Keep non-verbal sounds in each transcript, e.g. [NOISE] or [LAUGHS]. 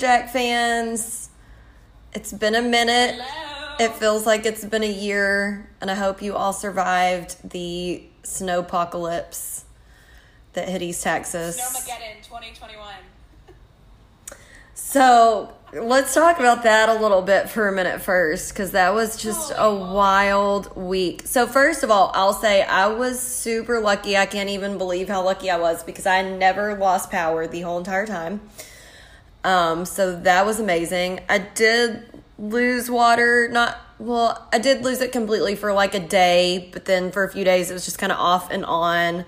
Lumberjack fans. It's been a minute. Hello. It feels like it's been a year, and I hope you all survived the snow apocalypse that hit East Texas. Snowmageddon 2021. So let's talk about that a little bit for a minute first, because that was just a wild week. So, first of all, I'll say I was super lucky. I can't even believe how lucky I was because I never lost power the whole entire time. Um, so that was amazing. I did lose water, not well, I did lose it completely for like a day, but then for a few days it was just kind of off and on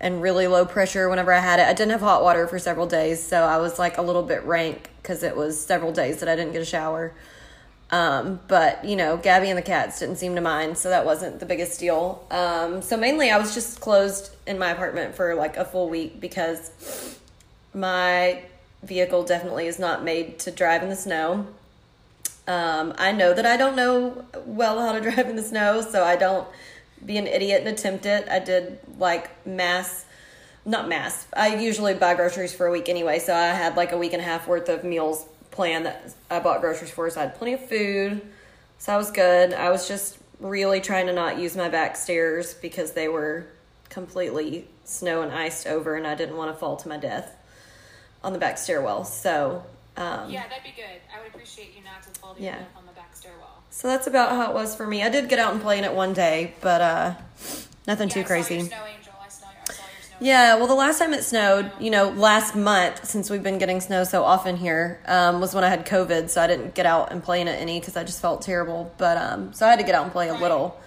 and really low pressure whenever I had it. I didn't have hot water for several days, so I was like a little bit rank because it was several days that I didn't get a shower. Um, but you know, Gabby and the cats didn't seem to mind, so that wasn't the biggest deal. Um, so mainly I was just closed in my apartment for like a full week because my vehicle definitely is not made to drive in the snow. Um, I know that I don't know well how to [LAUGHS] drive in the snow, so I don't be an idiot and attempt it. I did like mass, not mass. I usually buy groceries for a week anyway, so I had like a week and a half worth of meals planned that I bought groceries for, so I had plenty of food. So I was good. I was just really trying to not use my back stairs because they were completely snow and iced over, and I didn't want to fall to my death on the back stairwell. So, um, Yeah, that'd be good. I would appreciate you not to fall to Yeah. on the back stairwell. so that's about how it was for me. I did get out and play in it one day, but uh, nothing Yeah, too crazy. your snow angel. Saw, saw Yeah, well, the last time it snowed, you know, last month, since we've been getting snow so often here, um, was when I had COVID, so I didn't get out and play in it any because I just felt terrible. But um, so I had to get out and play a little,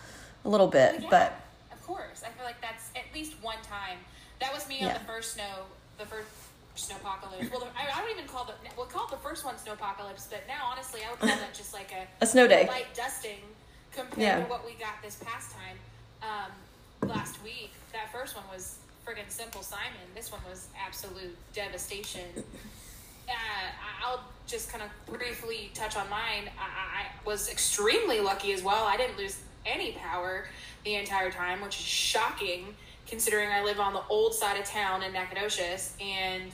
a little bit. Yeah, But of course. I feel like that's at least one time. That was me on the first snow, the first snowpocalypse. Well, the, I, I would even call the we'll call the first one snowpocalypse, but now honestly, I would call that just like a [LAUGHS] A snow day. light dusting compared Yeah. to what we got this past time um, last week. That first one was friggin' simple Simon. This one was absolute devastation. Uh, I'll just kind of briefly touch on mine. I, I was extremely lucky as well. I didn't lose any power the entire time, which is shocking considering I live on the old side of town in Nacogdoches. And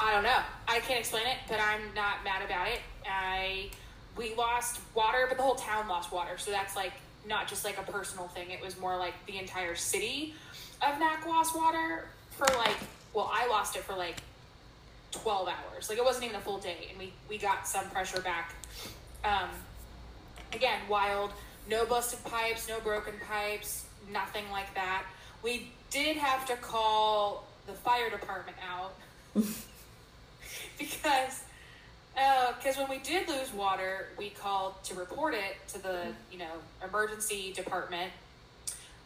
I don't know. I can't explain it, but I'm not mad about it. I we lost water, but the whole town lost water. So that's like not just like a personal thing. It was more like the entire city of Nac lost water for like well, I lost it for like 12 hours. Like it wasn't even a full day and we we got some pressure back. Um again, wild, no busted pipes, no broken pipes, nothing like that. We did have to call the fire department out [LAUGHS] because because when we did lose water, we called to report it to the you know emergency department,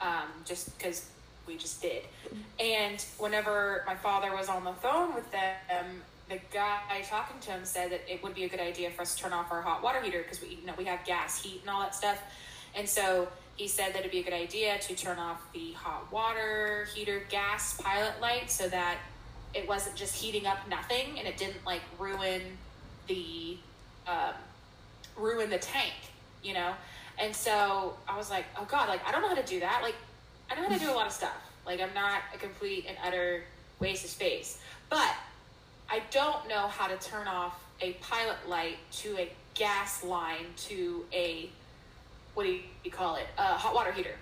um, just because we just did. And whenever my father was on the phone with them, the guy talking to him said that it would be a good idea for us to turn off our hot water heater because we you know we have gas heat and all that stuff, and so. He said that it'd be a good idea to turn off the hot water heater gas pilot light so that it wasn't just heating up nothing and it didn't like ruin the um, ruin the tank you know? And so i was like oh god like i don't know how to do that. Like i know how to do a lot of stuff. Like i'm not a complete and utter waste of space. But i don't know how to turn off a pilot light to a gas line to a what do you call it? A hot water heater.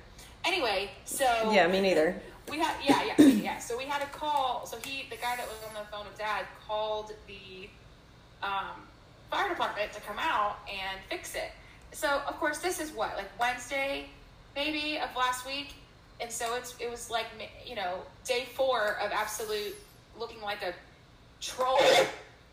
Anyway so yeah, me neither. We had yeah yeah yeah so we had to call so he the guy that was on the phone with dad called the um, fire department to come out and fix it. So of course this is what like wednesday maybe of last week? And so it's it was like you know day four of absolute looking like a troll.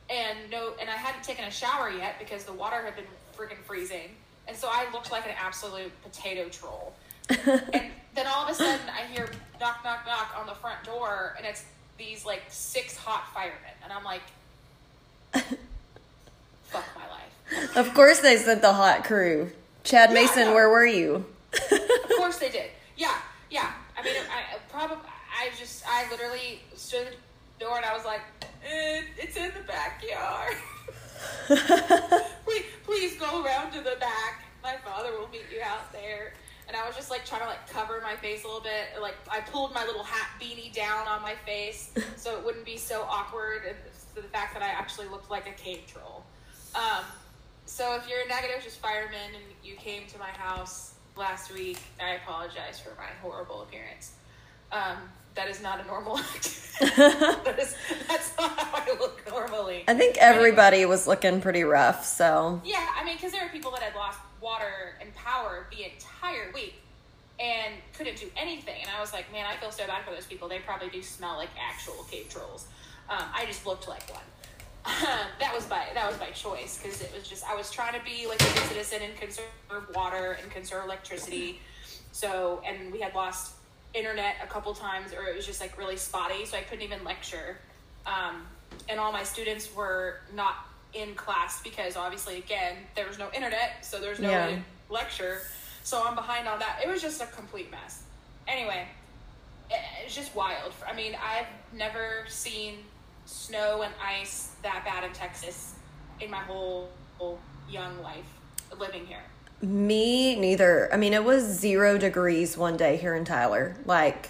And no and i hadn't taken a shower yet because the water had been freaking freezing. And so i looked like an absolute potato troll [LAUGHS] and then all of a sudden I hear knock, knock, knock on the front door, and it's these like six hot firemen, and I'm like, [LAUGHS] fuck my life. Of course, they sent the hot crew. Chad Yeah, Mason, where were you? Of [LAUGHS] course they did. Yeah, yeah. I mean, I probably I just I literally stood at the door and I was like, eh, it's in the backyard. please, please go around to the back. My father will meet you out there. And I was just like trying to like cover my face a little bit. Like I pulled my little hat beanie down on my face [LAUGHS] so it wouldn't be so awkward. And the fact that I actually looked like a cave troll. Um, so if you're a negative just fireman and you came to my house last week, I apologize for my horrible appearance. Um, that is not a normal [LAUGHS] act. that is, that's not how I look normally. I think everybody was looking pretty rough, so. Yeah, I mean, because there are people that had lost water and power the entire week and couldn't do anything. And I was like, man, I feel so bad for those people. They probably do smell like actual cave trolls. Um, I just looked like one. [LAUGHS] that was by that was by choice because it was just I was trying to be like a good citizen and conserve water and conserve electricity. So and we had lost internet a couple times, or it was just like really spotty, so I couldn't even lecture. Um, and all my students were not in class because obviously, again, there was no internet, so there's no yeah. lecture. So I'm behind on that. It was just a complete mess. Anyway, it's just wild. I mean, I've never seen snow and ice that bad in Texas in my whole, whole young life living here. Me neither. I mean, it was zero degrees one day here in Tyler. Like,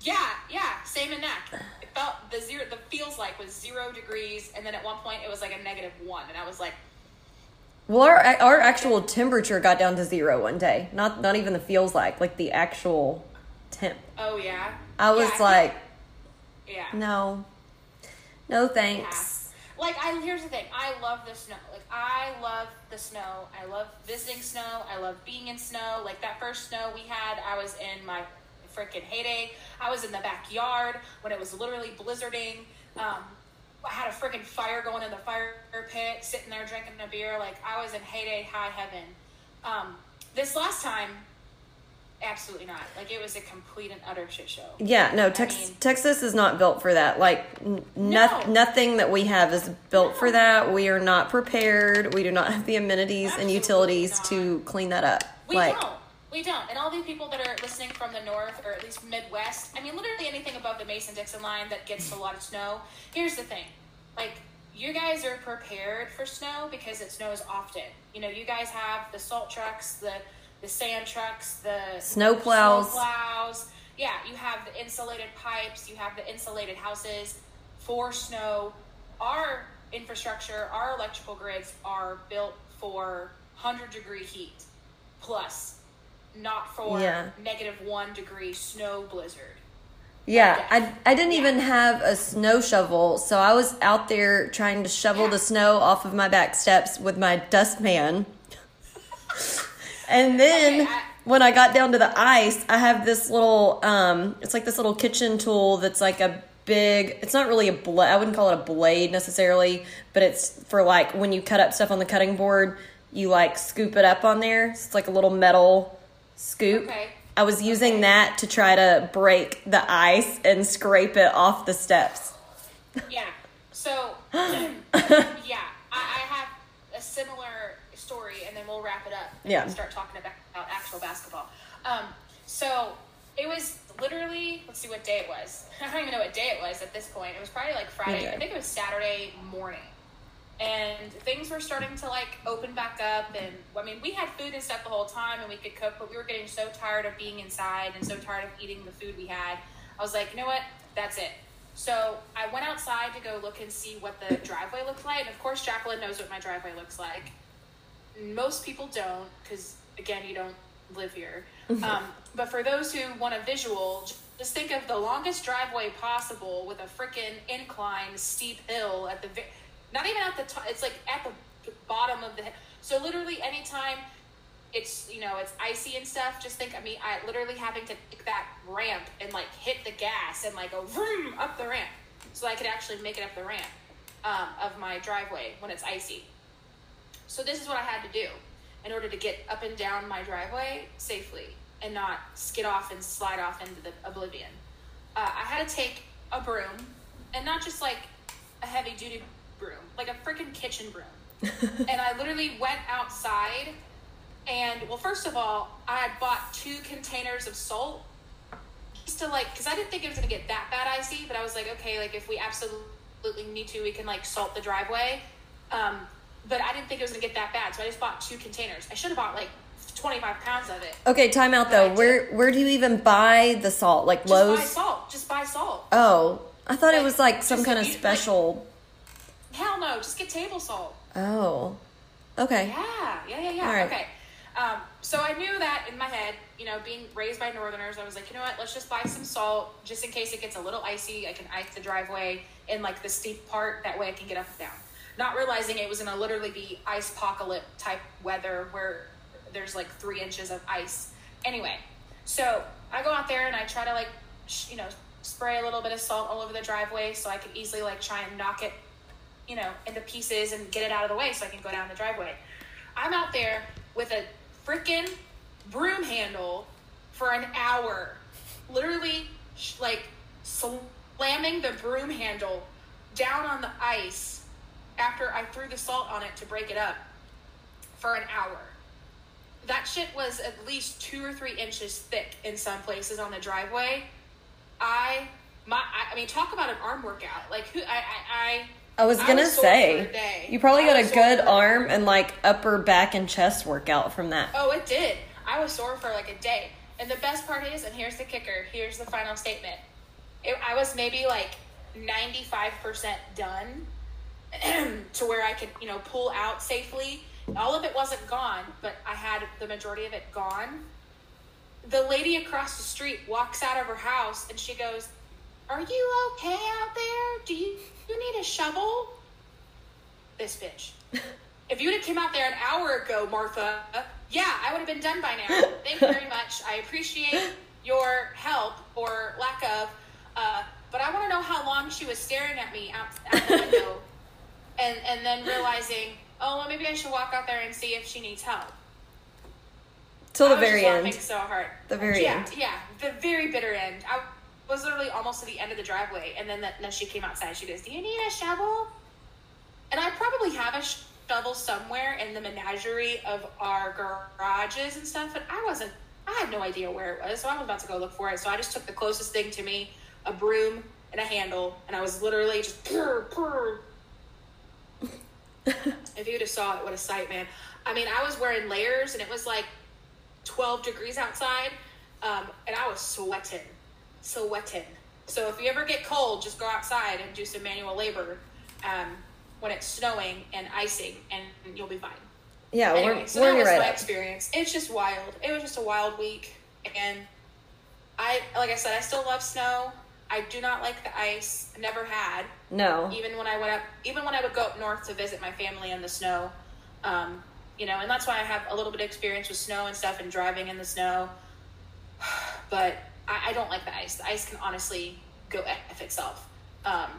yeah, yeah, same in that. Felt the zero. The feels like was zero degrees, and then at one point it was like a negative one, and I was like, well, our our actual temperature got down to zero one day. Not not even the feels like, like the actual temp. Oh yeah. I was yeah, like, yeah, no, no thanks. Yeah like I here's the thing. I love the snow. Like I love the snow. I love visiting snow. I love being in snow. Like that first snow we had, I was in my freaking heyday. I was in the backyard when it was literally blizzarding. Um, I had a freaking fire going in the fire pit, sitting there drinking a beer. Like I was in heyday high heaven. Um, this last time, Absolutely not. Like it was a complete and utter shit show. Yeah, no, Tex- I mean, Texas is not built for that. Like n- no. nothing that we have is built no. for that. We are not prepared. We do not have the amenities Absolutely and utilities not. to clean that up. We like, don't. We don't. And all these people that are listening from the north or at least Midwest, I mean, literally anything above the Mason Dixon line that gets a lot of snow. Here's the thing, like you guys are prepared for snow because it snows often. You know, you guys have the salt trucks, the the sand trucks, the snow plows. Snow plows. Yeah, you have the insulated pipes, you have the insulated houses for snow. Our infrastructure, our electrical grids are built for 100 degree heat plus, not for yeah. negative one degree snow blizzard. Yeah, I, I didn't yeah. even have a snow shovel, so I was out there trying to shovel yeah. the snow off of my back steps with my dustpan. And then okay, I, when I got down to the ice, I have this little um it's like this little kitchen tool that's like a big it's not really a blade I wouldn't call it a blade necessarily, but it's for like when you cut up stuff on the cutting board, you like scoop it up on there. So it's like a little metal scoop. Okay. I was using okay. that to try to break the ice and scrape it off the steps. Yeah. So [LAUGHS] yeah, I, I have a similar story, and then we'll wrap it up. yeah. start talking about, about actual basketball. Um, so it was literally let's see what day it was. [LAUGHS] I don't even know what day it was at this point. It was probably like Friday. Okay. I think it was Saturday morning. And things were starting to like open back up, and I mean, we had food and stuff the whole time, and we could cook, but we were getting so tired of being inside and so tired of eating the food we had. I was like, you know what? That's it. So I went outside to go look and see what the driveway looked like. And of course, Jaclyn knows what my driveway looks like most people don't because again you don't live here mm-hmm. um, but for those who want a visual just think of the longest driveway possible with a freaking incline steep hill at the not even at the top it's like at the bottom of the so literally anytime it's you know it's icy and stuff just think of me i literally having to pick that ramp and like hit the gas and like go vroom up the ramp so i could actually make it up the ramp um, of my driveway when it's icy so this is what I had to do in order to get up and down my driveway safely and not skid off and slide off into the oblivion. Uh, I had to take a broom and not just like a heavy duty broom, like a freaking kitchen broom. [LAUGHS] and I literally went outside and well, first of all, I had bought two containers of salt just to like, because I didn't think it was gonna get that bad icy, but I was like, okay, like if we absolutely need to, we can like salt the driveway. Um, but I didn't think it was gonna get that bad, so I just bought two containers. I should have bought like 25 pounds of it. Okay, time out though. Where where do you even buy the salt? Like Just Lowe's? buy salt. Just buy salt. Oh, I thought it was like some kind of you- like- special. Hell no. Just get table salt. oh, okay. Yeah, yeah, yeah, yeah. Right. Okay. Um, so I knew that in my head, you know, being raised by Northerners, I was like, you know what? Let's just buy some salt, just in case it gets a little icy. I can ice the driveway in like the steep part. That way, I can get up and down. Not realizing it was gonna literally be ice apocalypse type weather where there's like three inches of ice. Anyway, so I go out there and I try to like, sh- you know, spray a little bit of salt all over the driveway so I could easily like try and knock it you know, into pieces and get it out of the way so I can go down the driveway. I'm out there with a freaking broom handle for an hour, literally like slamming the broom handle down on the ice after I threw the salt on it to break it up for an hour. That shit was at least two or three inches thick in some places on the driveway. I my I, I mean talk about an arm workout. Like who I I, I I was gonna was say you probably got a good arm and like upper back and chest workout from that. Oh, it did. I was sore for like a day. And the best part is, and here's the kicker, here's the final statement. It, I was maybe like 95% done [CLEARS THROAT] to where I could, you know, pull out safely. All of it wasn't gone, but I had the majority of it gone. The lady across the street walks out of her house and she goes, Are you okay out there? Do you, you need a shovel? This bitch. [LAUGHS] If you'd have come out there an hour ago, Martha, yeah, I would have been done by now. [LAUGHS] Thank you very much. I appreciate your help or lack of. Uh, but I want to know how long she was staring at me out, out the window, [LAUGHS] and and then realizing, oh, well, maybe I should walk out there and see if she needs help. Till the very end. laughing so hard. The very yeah, end. Yeah, the very bitter end. I was literally almost to the end of the driveway, and then that, then she came outside. She goes, "Do you need a shovel?" And I probably have a shovel somewhere in the menagerie of our garages and stuff, but I wasn't. I had no idea where it was, so I was about to go look for it. So I just took the closest thing to me, a broom and a handle, and I was literally just purr, purr. [LAUGHS] if you'd have saw it, what a sight, man! I mean, I was wearing layers, and it was like 12 degrees outside, um, and I was sweating, sweating. So if you ever get cold, just go outside and do some manual labor um, when it's snowing and icing, and you'll be fine. Yeah, Anyway, we're, so we're that was right my up. experience. It's just wild. It was just a wild week, and I, like I said, I still love snow. I do not like the ice. Never had. No. Even when I went up, even when I would go up north to visit my family in the snow, um, you know, and that's why I have a little bit of experience with snow and stuff and driving in the snow. [SIGHS] But I, I don't like the ice. The ice can honestly go f itself. Um,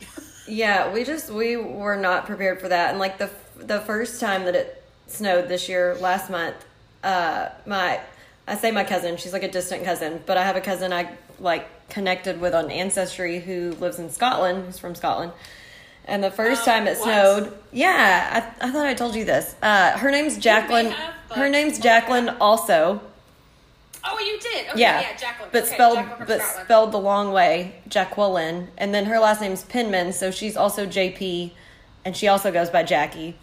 [LAUGHS] Yeah, we just we were not prepared for that. And like the the first time that it snowed this year, last month, uh, my I say my cousin, she's like a distant cousin, but I have a cousin I like connected with on Ancestry who lives in Scotland, who's from Scotland. And the first Oh, time it what? snowed, yeah, I, I thought I told you this. Uh, her name's Jacqueline. have, her name's Jacqueline also. Oh, you did? Okay, Yeah, yeah, Jacqueline. but Okay, spelled Jacqueline but Scotland. spelled the long way, Jacqueline, and then her last name's Penman, so she's also JP, and she also goes by Jackie.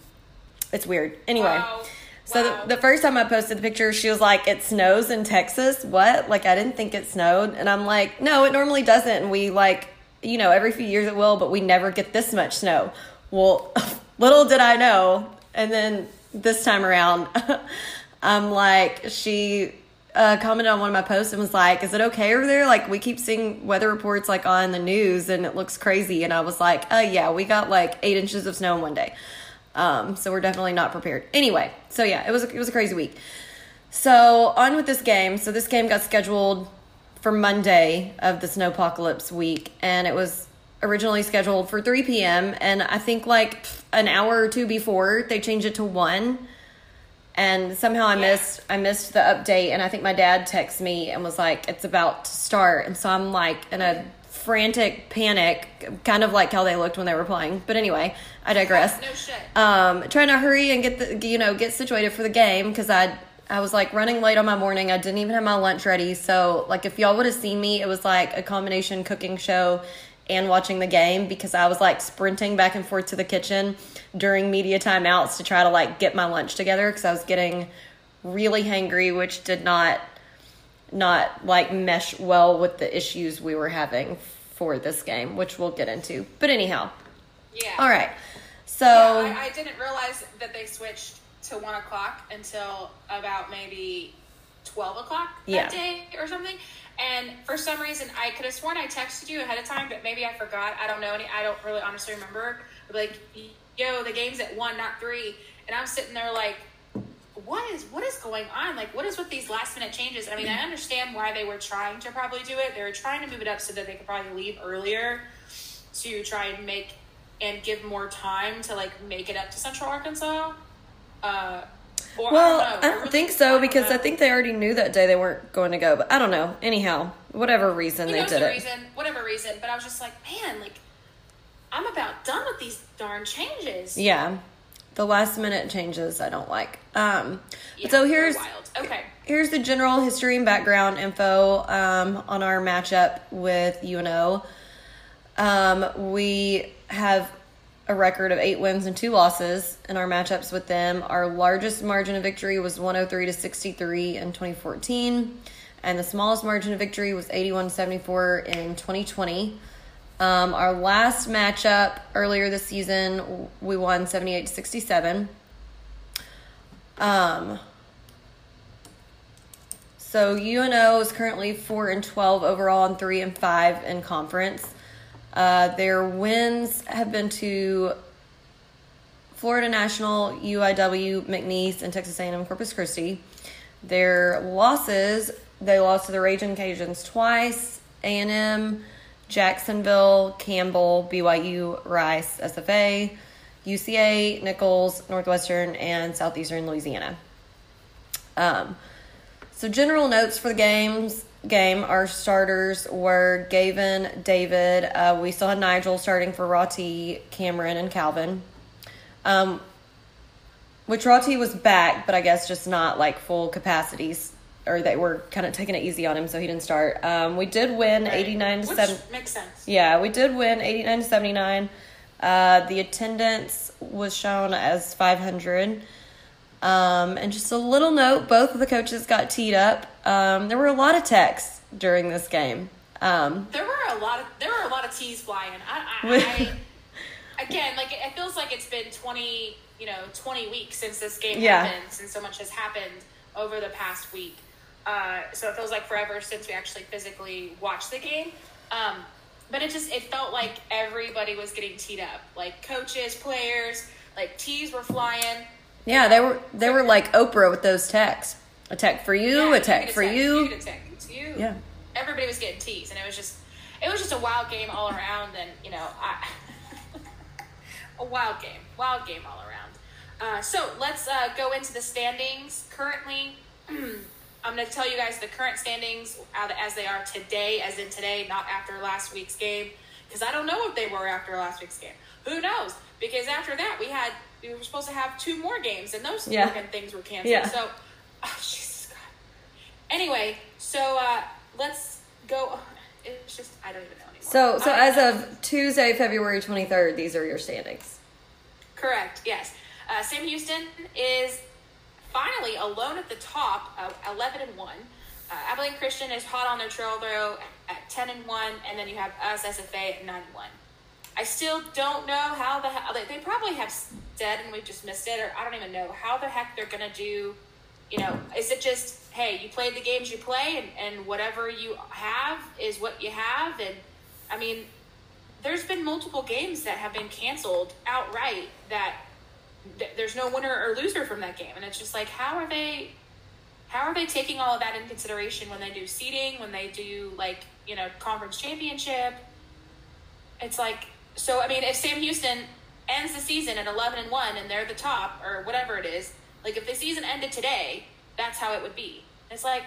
It's weird. Anyway, Wow. so Wow. the, the first time I posted the picture, she was like, "It snows in Texas." What? Like I didn't think it snowed, and I'm like, "No, it normally doesn't." And we like, you know, every few years it will, but we never get this much snow. Well, [LAUGHS] little did I know, and then this time around, [LAUGHS] I'm like, she uh, commented on one of my posts and was like, "Is it okay over there? Like, we keep seeing weather reports like on the news, and it looks crazy." And I was like, "Uh, yeah, we got like eight inches of snow in one day, um, so we're definitely not prepared." Anyway, so yeah, it was it was a crazy week. So on with this game. So this game got scheduled for Monday of the snowpocalypse week, and it was originally scheduled for 3 p.m. And I think like an hour or two before they changed it to one. And somehow I Yeah. missed I missed the update, and I think my dad texted me and was like, "It's about to start." And so I'm like in a frantic panic, kind of like how they looked when they were playing. But anyway, I digress [LAUGHS] No shit. um, trying to hurry and get the you know get situated for the game because I I was like running late on my morning. I didn't even have my lunch ready. So like if y'all would have seen me, it was like a combination cooking show and watching the game because I was like sprinting back and forth to the kitchen during media timeouts to try to like get my lunch together because I was getting really hangry, which did not not like mesh well with the issues we were having for this game, which we'll get into. But anyhow, Yeah. all right. So Yeah, I, I didn't realize that they switched to one o'clock until about maybe twelve o'clock that Yeah. day or something. And for some reason, I could have sworn I texted you ahead of time, but maybe I forgot. I don't know any. I don't really honestly remember. Like, yo, the game's at one, not three, and I'm sitting there like, what is what is going on? Like, what is with these last minute changes? I mean, I understand why they were trying to probably do it. They were trying to move it up so that they could probably leave earlier to try and make and give more time to like make it up to Central Arkansas. Uh, or, well, I don't, know. I don't really- think so don't because I think they already knew that day they weren't going to go. But I don't know. Anyhow, whatever reason they did the it. reason, whatever reason. But I was just like, man, like I'm about done with these darn changes. Yeah. The last minute changes I don't like. Um Yeah, so here's wild. Okay. here's the general history and background info um, on our matchup with UNO. Um, we have a record of eight wins and two losses in our matchups with them. Our largest margin of victory was 103 to 63 in 2014, and the smallest margin of victory was 81 74 in 2020. Um, our last matchup earlier this season, we won 78 to 67. Um, so UNO is currently four and twelve overall, and three and five in conference. Uh, their wins have been to Florida National, UIW, McNeese, and Texas A&M Corpus Christi. Their losses, they lost to the Raging Cajuns twice, A&M, Jacksonville, Campbell, BYU, Rice, SFA, UCA, Nicholls, Northwestern, and Southeastern Louisiana. Um, so general notes for the games game. Our starters were Gavin, David. Uh, we still had Nigel starting for Rati, Cameron, and Calvin. Um, which Rati was back, but I guess just not like full capacities, or they were kind of taking it easy on him, so he didn't start. Um, we did win Right. eighty nine to Which seven. makes sense. Yeah, we did win 89 to 79. Uh, the attendance was shown as 500. Um, and just a little note both of the coaches got teed up. Um, there were a lot of texts during this game. Um, There were a lot of there were a lot of teas flying. I, I, I [LAUGHS] again like it feels like it's been twenty you know twenty weeks since this game Yeah. happened, since so much has happened over the past week. Uh, so it feels like forever since we actually physically watched the game. Um, but it just it felt like everybody was getting teed up, like coaches, players, like tees were flying. yeah, they were they were like Oprah with those texts. A tech for you, Yeah, a tech for text, you. get a text, you. Yeah. Everybody was getting teased, and it was just, it was just a wild game all around. And you know, I, [LAUGHS] a wild game, wild game all around. Uh, so let's uh, go into the standings. Currently, [CLEARS THROAT] I'm going to tell you guys the current standings as they are today, as in today, not after last week's game, because I don't know what they were after last week's game. Who knows? Because after that, we had we were supposed to have two more games, and those Yeah. fucking things were canceled. Yeah. So, [LAUGHS] oh, Jesus God. Anyway, so uh, let's go. It's just I don't even know anymore. So so as of Tuesday, February 23rd, these are your standings. Correct. Yes. Uh, Sam Houston is finally alone at the top, of eleven and one. Uh, Abilene Christian is hot on their trail though at ten and one, and then you have us SFA at nine and one. I still don't know how the hell they, they probably have said, and we've just missed it, or I don't even know how the heck they're gonna do. You know, is it just hey, you played the games you play, and, and whatever you have is what you have, and I mean, there's been multiple games that have been canceled outright that th- there's no winner or loser from that game and it's just like how are they how are they taking all of that in consideration when they do seeding when they do like you know conference championship it's like so i mean if sam houston ends the season at 11 and 1 and they're the top or whatever it is like if the season ended today that's how it would be it's like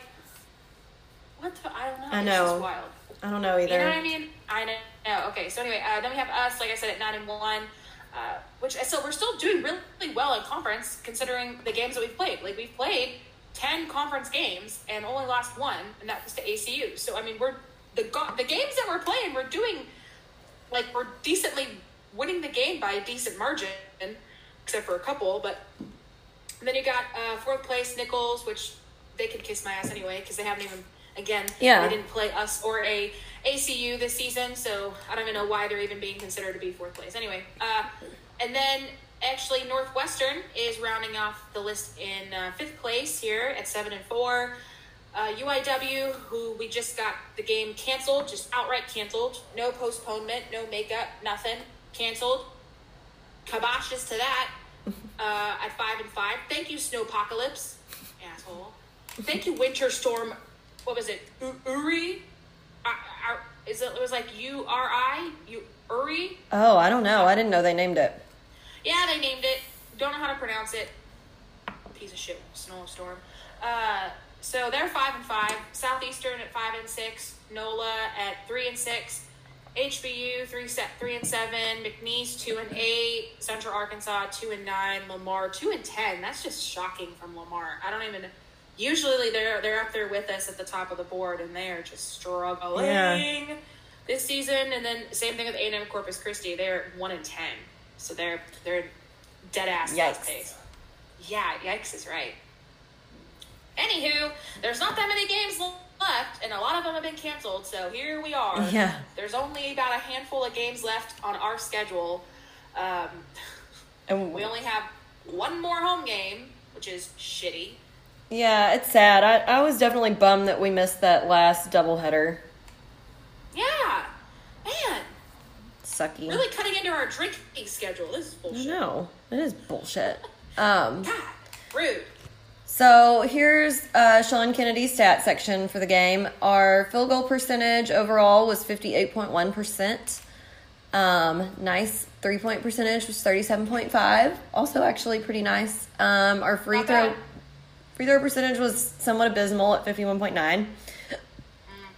what the i don't know I know. wild I don't know either. you know what I mean? I know. Okay. So anyway, uh, then we have us, like I said, at nine and one, uh, which so we're still doing really well in conference considering the games that we've played. Like we've played ten conference games and only lost one, and that was to ACU. So I mean, we're the go- the games that we're playing, we're doing like we're decently winning the game by a decent margin, except for a couple, but And then you got uh, fourth place Nicholls, which they could kiss my ass anyway because they haven't even again. Yeah. They didn't play us or a ACU this season, so I don't even know why they're even being considered to be fourth place. Anyway, uh, and then actually Northwestern is rounding off the list in uh, fifth place here at seven and four. Uh, UIW, who we just got the game canceled, just outright canceled, no postponement, no makeup, nothing, canceled. Kaboshes to that [LAUGHS] uh, at five and five. Thank you, Snowpocalypse, asshole. Thank you, Winter Storm. What was it? U- Uri? Uh, is it? It was like U R I. U Uri. Oh, I don't know. I didn't know they named it. Yeah, they named it. Don't know how to pronounce it. Piece of shit snowstorm. Uh, so they're five and five. Southeastern at five and six. NOLA at three and six. HBU three set three and seven. McNeese two and eight. Central Arkansas two and nine. Lamar two and ten. That's just shocking from Lamar. I don't even. Usually they're they're up there with us at the top of the board, and they are just struggling Yeah. this season. And then same thing with A and M Corpus Christi. They're one and ten, so they're they're dead ass Yikes. Yeah, yikes is right. Anywho, there's not that many games left, and a lot of them have been canceled. So here we are. [LAUGHS] Yeah. There's only about a handful of games left on our schedule. Um, And we only have one more home game, which is shitty. Yeah, it's sad. I, I was definitely bummed that we missed that last doubleheader. Yeah, man, Sucky. really cutting into our drinking schedule. This is bullshit. know. It is bullshit. [LAUGHS] Um, God, rude. So here's uh, Sean Kennedy's stat section for the game. Our field goal percentage overall was 58.1%. Um, nice three point percentage was 37.5. Also, actually pretty nice. Um, our free Not throw bad. Free throw percentage was somewhat abysmal at 51.9.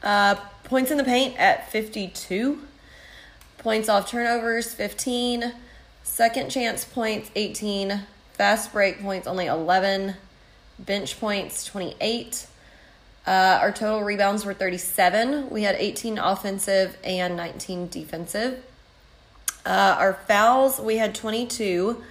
Uh, points in the paint at 52. Points off turnovers 15. Second chance points 18. Fast break points only 11. Bench points 28. Uh, our total rebounds were 37. We had 18 offensive and 19 defensive. Uh, our fouls, we had 22.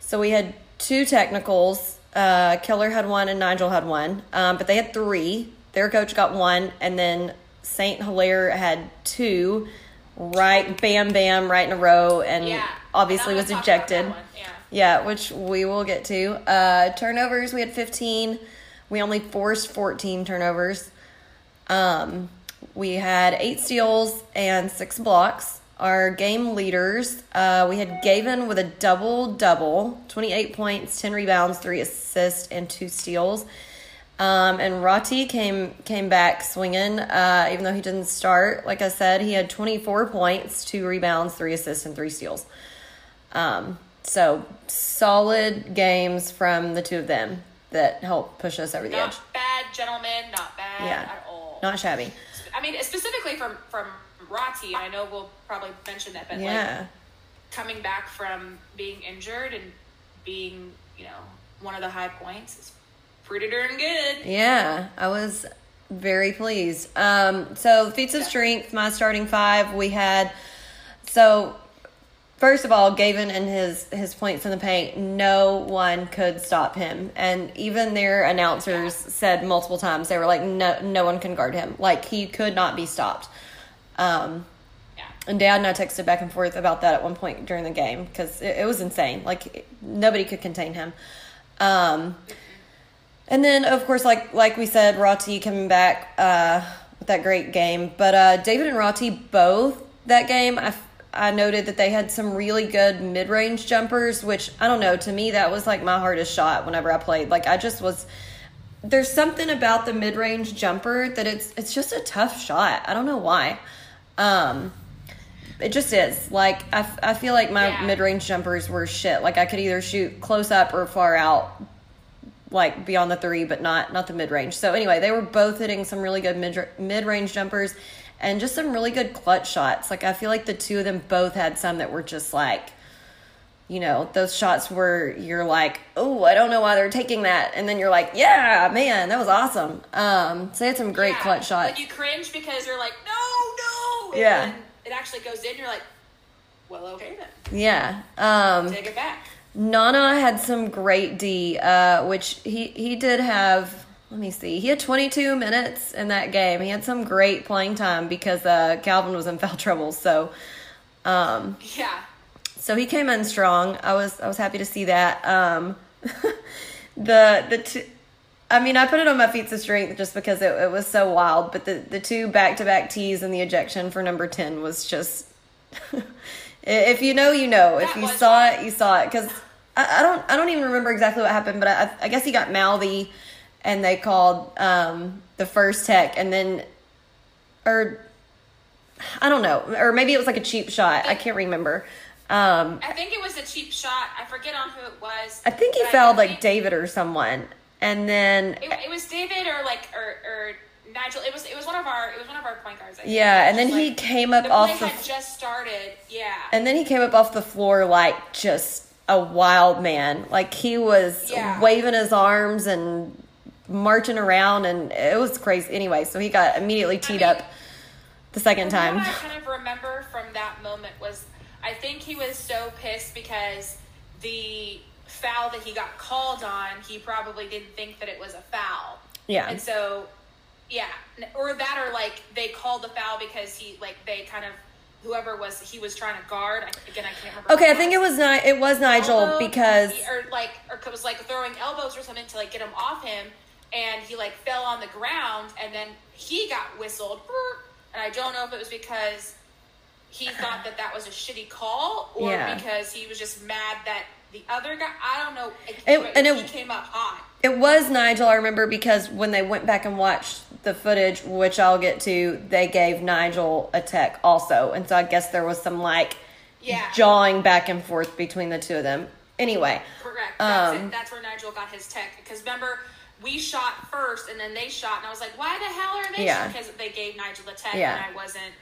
So we had two technicals. Uh, Keller had one and Nigel had one, um, but they had three. Their coach got one, and then Saint Hilaire had two. Right, bam, bam, right in a row, and Yeah. obviously And was gonna talk about ejected. Yeah. Yeah, which we will get to. Uh, turnovers, we had 15. We only forced 14 turnovers. Um, we had eight steals and six blocks. Our game leaders, uh, we had Gavin with a double double 28 points, 10 rebounds, three assists, and two steals. Um, and Rati came came back swinging, uh, even though he didn't start. Like I said, he had 24 points, two rebounds, three assists, and three steals. Um, so solid games from the two of them that helped push us over the Not edge. bad, gentlemen. Not bad Yeah. at all. Not shabby. I mean, specifically from from Rati, I know we'll probably mention that, but Yeah. like coming back from being injured and being, you know, one of the high points is pretty darn good. Yeah, I was very pleased. Um, so feats of Yeah. strength, my starting five, we had so first of all, Gavin and his his points in the paint, no one could stop him. And even their announcers said multiple times they were like, no no one can guard him. Like he could not be stopped. Um, Yeah. and Dad and I texted back and forth about that at one point during the game because it, it was insane. Like it- nobody could contain him. Um, and then of course, like like we said, Rati coming back uh, with that great game. But uh, David and Rati both that game, I I noted that they had some really good mid range jumpers, which I don't know. To me, that was like my hardest shot whenever I played. Like I just was. There's something about the mid range jumper that it's it's just a tough shot. I don't know why. Um, it just is. Like I, f- I feel like my Yeah. mid range jumpers were shit. Like I could either shoot close up or far out, like beyond the three, but not not the mid range. So anyway, they were both hitting some really good mid mid range jumpers, and just some really good clutch shots. Like I feel like the two of them both had some that were just like. You know, those shots where you're like, oh, I don't know why they're taking that. And then you're like, yeah, man, that was awesome. Um, so they had some great Yeah. clutch shots. You cringe because you're like, no, no. And Yeah. then It actually goes in. You're like, well, okay then. Yeah. Um, Take it back. Nana had some great D, uh, which he he did have. Let me see. He had 22 minutes in that game. He had some great playing time because uh, Calvin was in foul trouble. So, um, Yeah. so he came in strong. I was I was happy to see that. Um, [LAUGHS] the the two, I mean, I put it on my feats of strength just because it, it was so wild. But the the two back to back tees and the ejection for number ten was just. [LAUGHS] if you know, you know. If you saw it, you saw it. Because I, I don't I don't even remember exactly what happened, but I, I guess he got mouthy, and they called um, the first tech, and then or I don't know, or maybe it was like a cheap shot. I can't remember. Um, I think it was a cheap shot. I forget on who it was. I think he fouled like David or someone, and then It, it was David or like or, or Nigel. It was it was one of our it was one of our point guards. I think. yeah, and then he came up the off the had just started. Yeah. and then he came up off the floor like just a wild man. Like he was Yeah. waving his arms and marching around, and it was crazy. Anyway, so he got immediately teed mean, up the second time. What I kind of remember from that moment was I think he was so pissed because the foul that he got called on, he probably didn't think that it was a foul. Yeah. And so, yeah, or that, or like they called the foul because he, like, they kind of, whoever was he was trying to guard. Again, I can't remember. Okay, I think it was it was Nigel elbow, because or like or it was like throwing elbows or something to like get him off him and he like fell on the ground and then he got whistled and i don't know if it was because he thought that that was a shitty call or Yeah. because he was just mad that the other guy i don't know It- and it- came up hot It was Nigel, I remember, because when they went back and watched the footage, which I'll get to, they gave Nigel a tech also. And so I guess there was some like yeah jawing back and forth between the two of them. Anyway, Correct. That's Um, it. That's where Nigel got his tech. Because remember, we shot first, and then they shot, and I was like, "Why the hell are they?" Yeah. Because they gave Nigel the tech, Yeah. and I wasn't,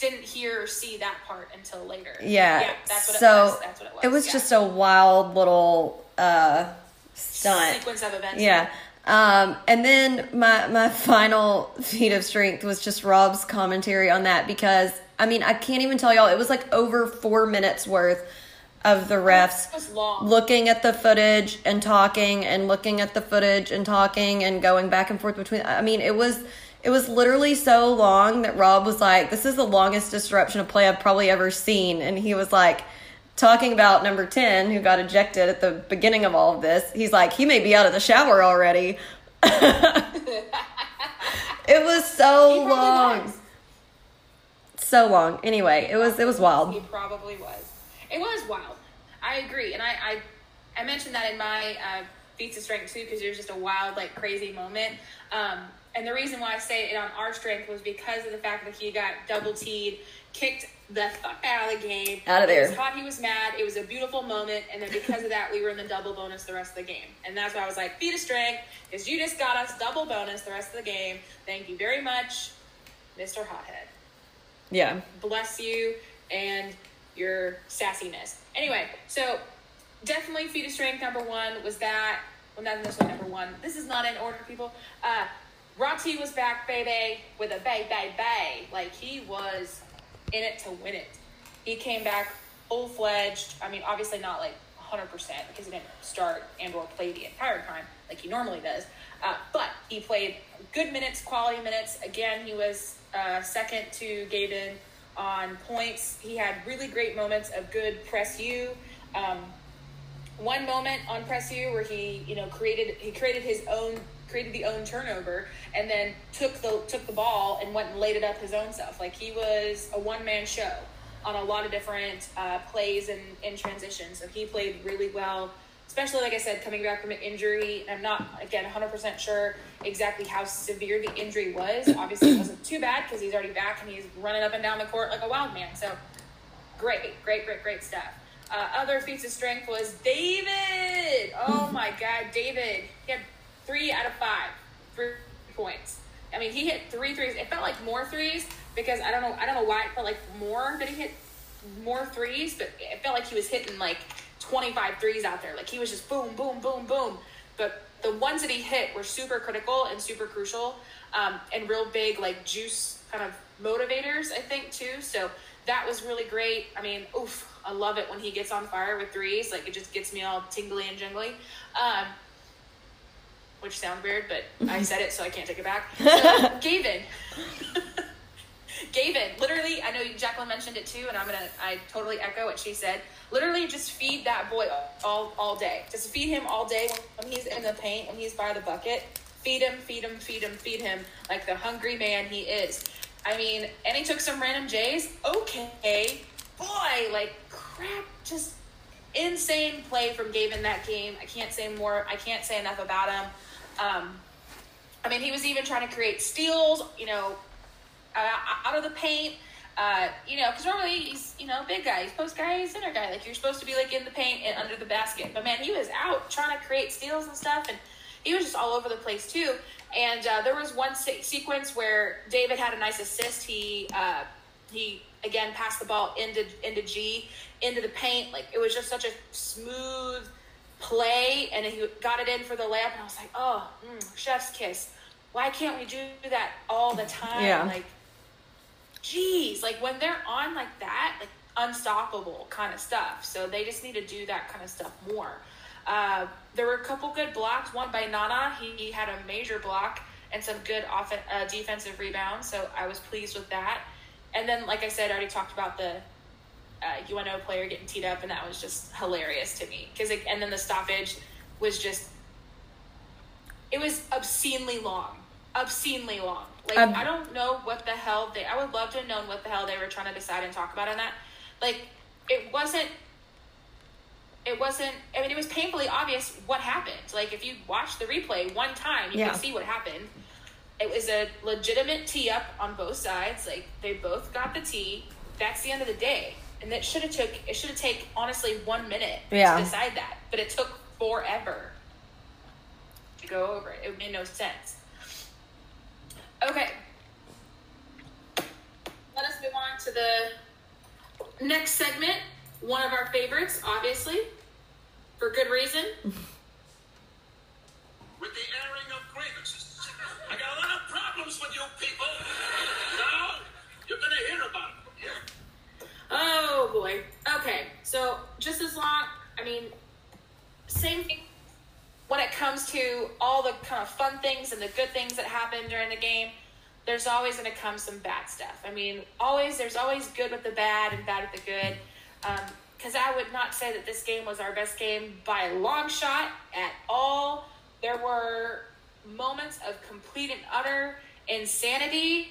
didn't hear or see that part until later. yeah. Yeah, that's what so it was. That's what it was. yeah. just a wild little uh, stunt. sequence of events. Yeah. Um, and then my my final feat of strength was just Rob's commentary on that because I mean I can't even tell y'all it was like over four minutes worth of the refs It was looking at the footage and talking and looking at the footage and talking and going back and forth between I mean it was it was literally so long that Rob was like this is the longest disruption of play I've probably ever seen and he was like talking about number 10 who got ejected at the beginning of all of this he's like he may be out of the shower already [LAUGHS] it was so long was. so long anyway it was it was wild He probably was. It was wild. I agree, and I I, I mentioned that in my uh, feats of strength too because it was just a wild, like crazy moment. Um, and the reason why I say it on our strength was because of the fact that he got double teed, kicked the fuck out of the game. Out of He there. was hot. He was mad. It was a beautiful moment, and then because of that, we were in the double bonus the rest of the game. And that's why I was like, feat of strength, because you just got us double bonus the rest of the game. Thank you very much, Mr. Hothead yeah bless you and your sassiness. Anyway, so definitely feat of strength number one was that. Well, not necessarily number one. This is not in order, people. Uh, Rati was back, baby, with a bay, bay, bay. Like he was in it to win it. He came back full fledged. I mean, obviously not like 100% because he didn't start and or play the entire time like he normally does. Uh, but he played good minutes, quality minutes. Again, he was uh, second to Gavin on points. He had really great moments of good press you. Um, one moment on press you where he, you know, created he created his own created the own turnover and then took the took the ball and went and laid it up his own self. Like he was a one man show on a lot of different uh, plays and in transition. So he played really well, especially like I said, coming back from an injury. I'm not again 100 percent sure exactly how severe the injury was. Obviously, it wasn't too bad because he's already back and he's running up and down the court like a wild man. So great, great, great, great stuff. Uh, other feats of strength was David. Oh my God, David. He had three out of five, three points. I mean, he hit three threes. It felt like more threes because I don't know. I don't know why it felt like more that he hit more threes, but it felt like he was hitting like 25 threes out there. Like he was just boom, boom, boom, boom. But the ones that he hit were super critical and super crucial um, and real big, like juice kind of motivators, I think, too. So that was really great. I mean, oof, I love it when he gets on fire with threes. Like it just gets me all tingly and jingly. Um, which sound weird, but I [LAUGHS] said it, so I can't take it back. [LAUGHS] So, Gavin. [LAUGHS] Gavin, literally, I know Jaclyn mentioned it too, and I'm gonna, I totally echo what she said. Literally, just feed that boy all, all day. Just feed him all day when he's in the paint, when he's by the bucket. Feed him, feed him, feed him, feed him like the hungry man he is. I mean, and he took some random J's. Okay, boy, like crap, just insane play from Gavin that game. I can't say more. I can't say enough about him. Um, I mean, he was even trying to create steals, you know, uh, out of the paint. Uh, you know, because normally he's, you know, big guy, he's post guy, he's center guy. Like you're supposed to be like in the paint and under the basket. But man, he was out trying to create steals and stuff, and he was just all over the place too. And uh, there was one se- sequence where David had a nice assist. He uh, he again passed the ball into into G into the paint. Like it was just such a smooth play, and he got it in for the layup. And I was like, oh, mm, chef's kiss. Why can't we do that all the time? Yeah. Like, geez, like when they're on like that, like unstoppable kind of stuff. So they just need to do that kind of stuff more. Uh, there were a couple good blocks. One by Nana, he, he had a major block and some good off- uh, defensive rebounds. So I was pleased with that. And then, like I said, I already talked about the uh, UNO player getting teed up, and that was just hilarious to me. Because and then the stoppage was just it was obscenely long, obscenely long. Like Um, I don't know what the hell they. I would love to have known what the hell they were trying to decide and talk about on that. Like it wasn't. It wasn't. I mean, it was painfully obvious what happened. Like if you watch the replay one time, you Yeah. can see what happened. It was a legitimate tee up on both sides. Like they both got the tee. That's the end of the day. And it should have took. It should have taken honestly one minute Yeah. to decide that, but it took forever to go over it. It made no sense. Okay. Let us move on to the next segment. One of our favorites, obviously, for good reason. [LAUGHS] with the airing of grievances. I got a lot of problems with you people. Now, you're going to hear about them from here. Oh boy. Okay. So just as long, I mean, same thing when it comes to all the kind of fun things and the good things that happen during the game. There's always going to come some bad stuff. I mean, always there's always good with the bad and bad with the good. Um, because I would not say that this game was our best game by a long shot at all. There were moments of complete and utter insanity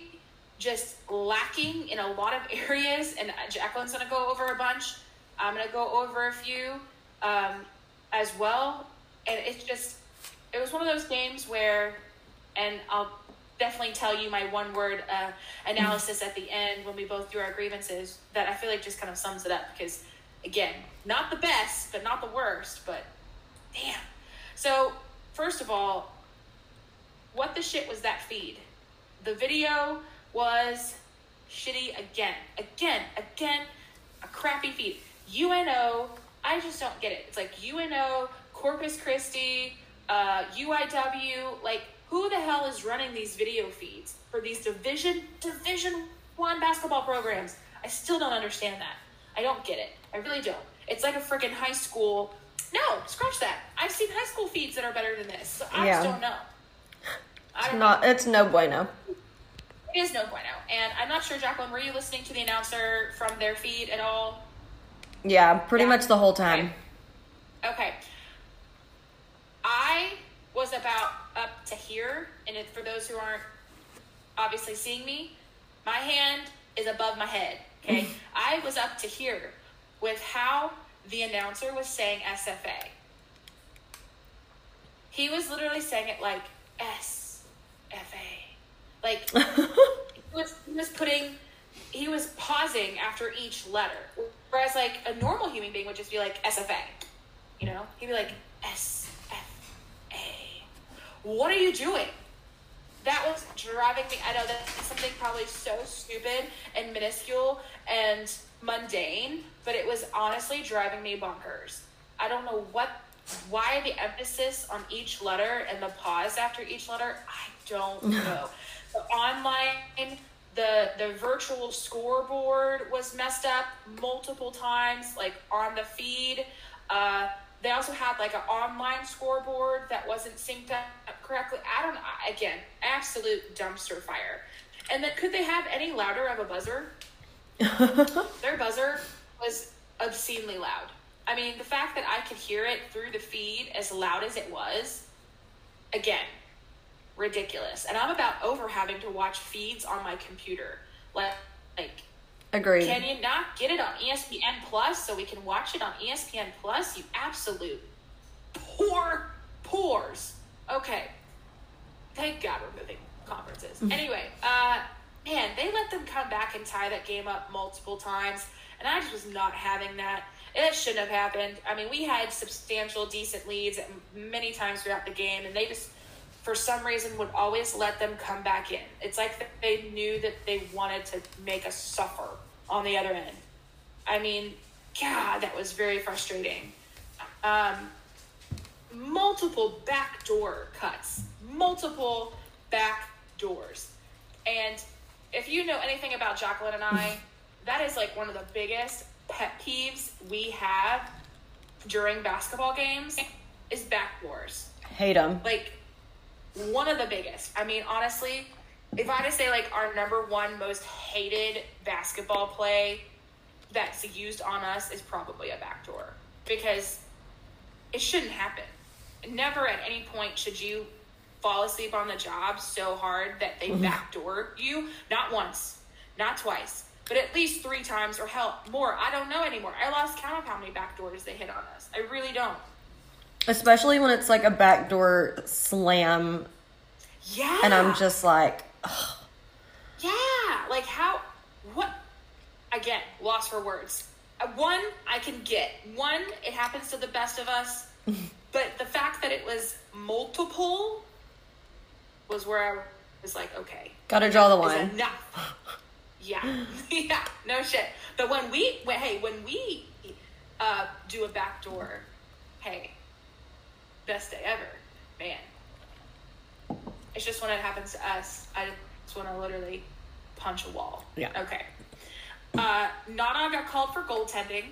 just lacking in a lot of [LAUGHS] areas, and Jaclyn's going to go over a bunch. I'm going to go over a few um, as well. And it's just, it was one of those games where, and I'll definitely tell you my one word uh, analysis at the end when we both do our grievances that I feel like just kind of sums it up because, again, not the best, but not the worst, but damn. So, first of all, what the shit was that feed? The video was shitty again, again, again, a crappy feed. UNO, I just don't get it. It's like UNO, Corpus Christi, uh, UIW, like who the hell is running these video feeds for these division division one basketball programs? I still don't understand that. I don't get it. I really don't. It's like a freaking high school. No, scratch that. I've seen high school feeds that are better than this. So I Yeah. just don't know. I It's don't not. know. It's no bueno. It is no bueno. And I'm not sure, Jaclyn, were you listening to the announcer from their feed at all? Yeah, pretty Yeah. much the whole time. Okay. I was about up to here, and it, for those who aren't obviously seeing me, my hand is above my head. Okay, [LAUGHS] I was up to here with how the announcer was saying SFA. He was literally saying it like SFA, like [LAUGHS] he was, he was putting he was pausing after each letter whereas like a normal human being would just be like sfa you know? He'd be like sfa what are you doing? That was driving me i know that's something probably so stupid and minuscule and mundane but it was honestly driving me bonkers. I don't know what why the emphasis on each letter and the pause after each letter i don't [LAUGHS] know. The online the the virtual scoreboard was messed up multiple times, like on the feed. Uh, they also had like an online scoreboard that wasn't synced up correctly. I don't know. Again, absolute dumpster fire. And then could they have any louder of a buzzer? [LAUGHS] Their buzzer was obscenely loud. I mean, the fact that I could hear it through the feed as loud as it was, again, ridiculous. And I'm about over having to watch feeds on my computer. Like, like Agreed. can you not get it on ESPN Plus so we can watch it on ESPN Plus? You absolute poor poors. Okay. Thank God we're moving conferences. Anyway, uh, man, they let them come back and tie that game up multiple times, and I just was not having that. It shouldn't have happened. I mean, we had substantial, decent leads many times throughout the game, and they just, for some reason, would always let them come back in. It's like they knew that they wanted to make us suffer on the other end. I mean, God, that was very frustrating. Um, multiple backdoor cuts, multiple back doors. And if you know anything about Jaclyn and I, [LAUGHS] that is like one of the biggest pet peeves we have during basketball games is back doors. Hate them. Like one of the biggest. I mean, honestly, if I had to say like our number one most hated basketball play that's used on us is probably a backdoor because it shouldn't happen. Never at any point should you fall asleep on the job so hard that they mm-hmm. backdoor you. Not once, not twice, but at least three times or hell more. I don't know anymore. I lost count of how many backdoors they hit on us. I really don't. Especially when it's like a backdoor slam, Yeah. and I'm just like, Yeah, like how? What? Again, lost for words. Uh, One, I can get. One, it happens to the best of us. [LAUGHS] but the fact that it was multiple was where I was like, okay, gotta draw the line. enough. [LAUGHS] yeah, [LAUGHS] yeah, no shit. But when we, when, hey, when we uh, do a backdoor, hey, best day ever, man. It's just when it happens to us, I just want to literally punch a wall. Yeah. Okay. Uh, Nana got called for goaltending.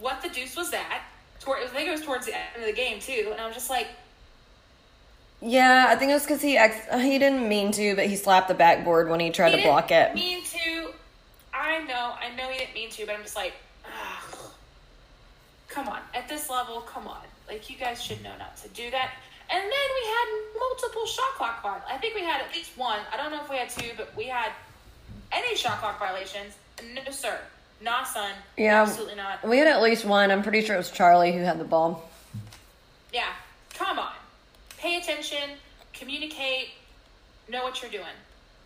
What the deuce was that? Toward, I think it was towards the end of the game too, and I was just like, Yeah, I think it was because he ex- he didn't mean to, but he slapped the backboard when he tried He to block it. Mean to. I know. I know he didn't mean to, but I'm just like, ugh. come on. At this level, come on. Like you guys should know not to do that. And then we had multiple shot clock violations. I think we had at least one. I don't know if we had two, but we had any shot clock violations. No, sir. Not son. Yeah. Absolutely not. We had at least one. I'm pretty sure it was Charlie who had the ball. Yeah. Come on. Pay attention, communicate, know what you're doing.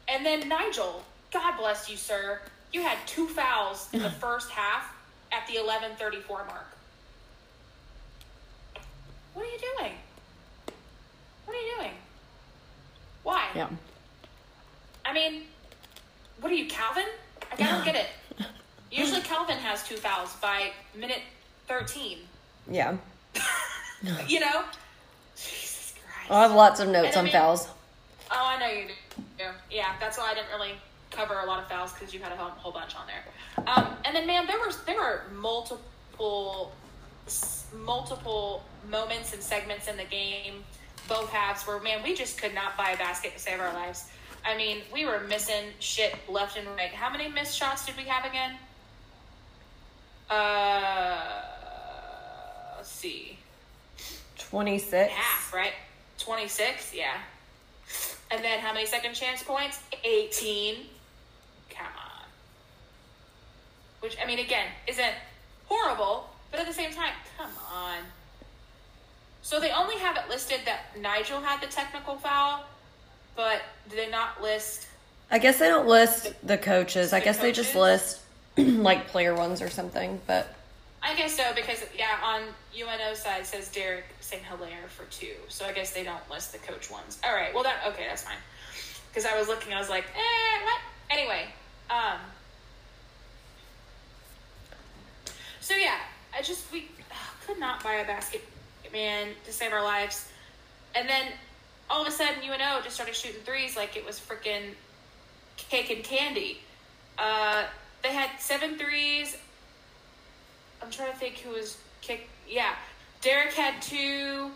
And then Nigel, God bless you, sir. You had two fouls in the [SIGHS] first half at the 11:34 mark. What are you doing? What are you doing? Why? Yeah. I mean, what are you, Calvin? I don't get it. [LAUGHS] Usually Calvin has two fouls by minute 13. Yeah. [LAUGHS] You know? Jesus Christ. I have lots of notes on mean- fouls. Oh, I know you do. Yeah, that's why I didn't really cover a lot of fouls because you had a whole, whole bunch on there. Um, and then, man, there was there were multiple multiple moments and segments in the game, both halves, where man, we just could not buy a basket to save our lives. I mean, we were missing shit left and right. How many missed shots did we have again? Uh, let's see. 26. half, right? 26, yeah. And then how many second chance points? 18. Come on. Which, I mean, again, isn't horrible, but at the same time, come on. So they only have it listed that Nigel had the technical foul, but do they not list? I guess they don't list the coaches. I The guess they just list [CLEARS THROAT] like player ones or something. But I guess so because yeah, on UNO side it says Derek St. Hilaire for two, so I guess they don't list the coach ones. All right, well that okay, that's fine. Because I was looking, I was like, eh, what? Anyway, um, so yeah, I just we could not buy a basket, man, to save our lives, and then all of a sudden UNO just started shooting threes like it was freaking cake and candy. Uh, they had seven threes. I'm trying to think who was kicked. Yeah, Derek had two.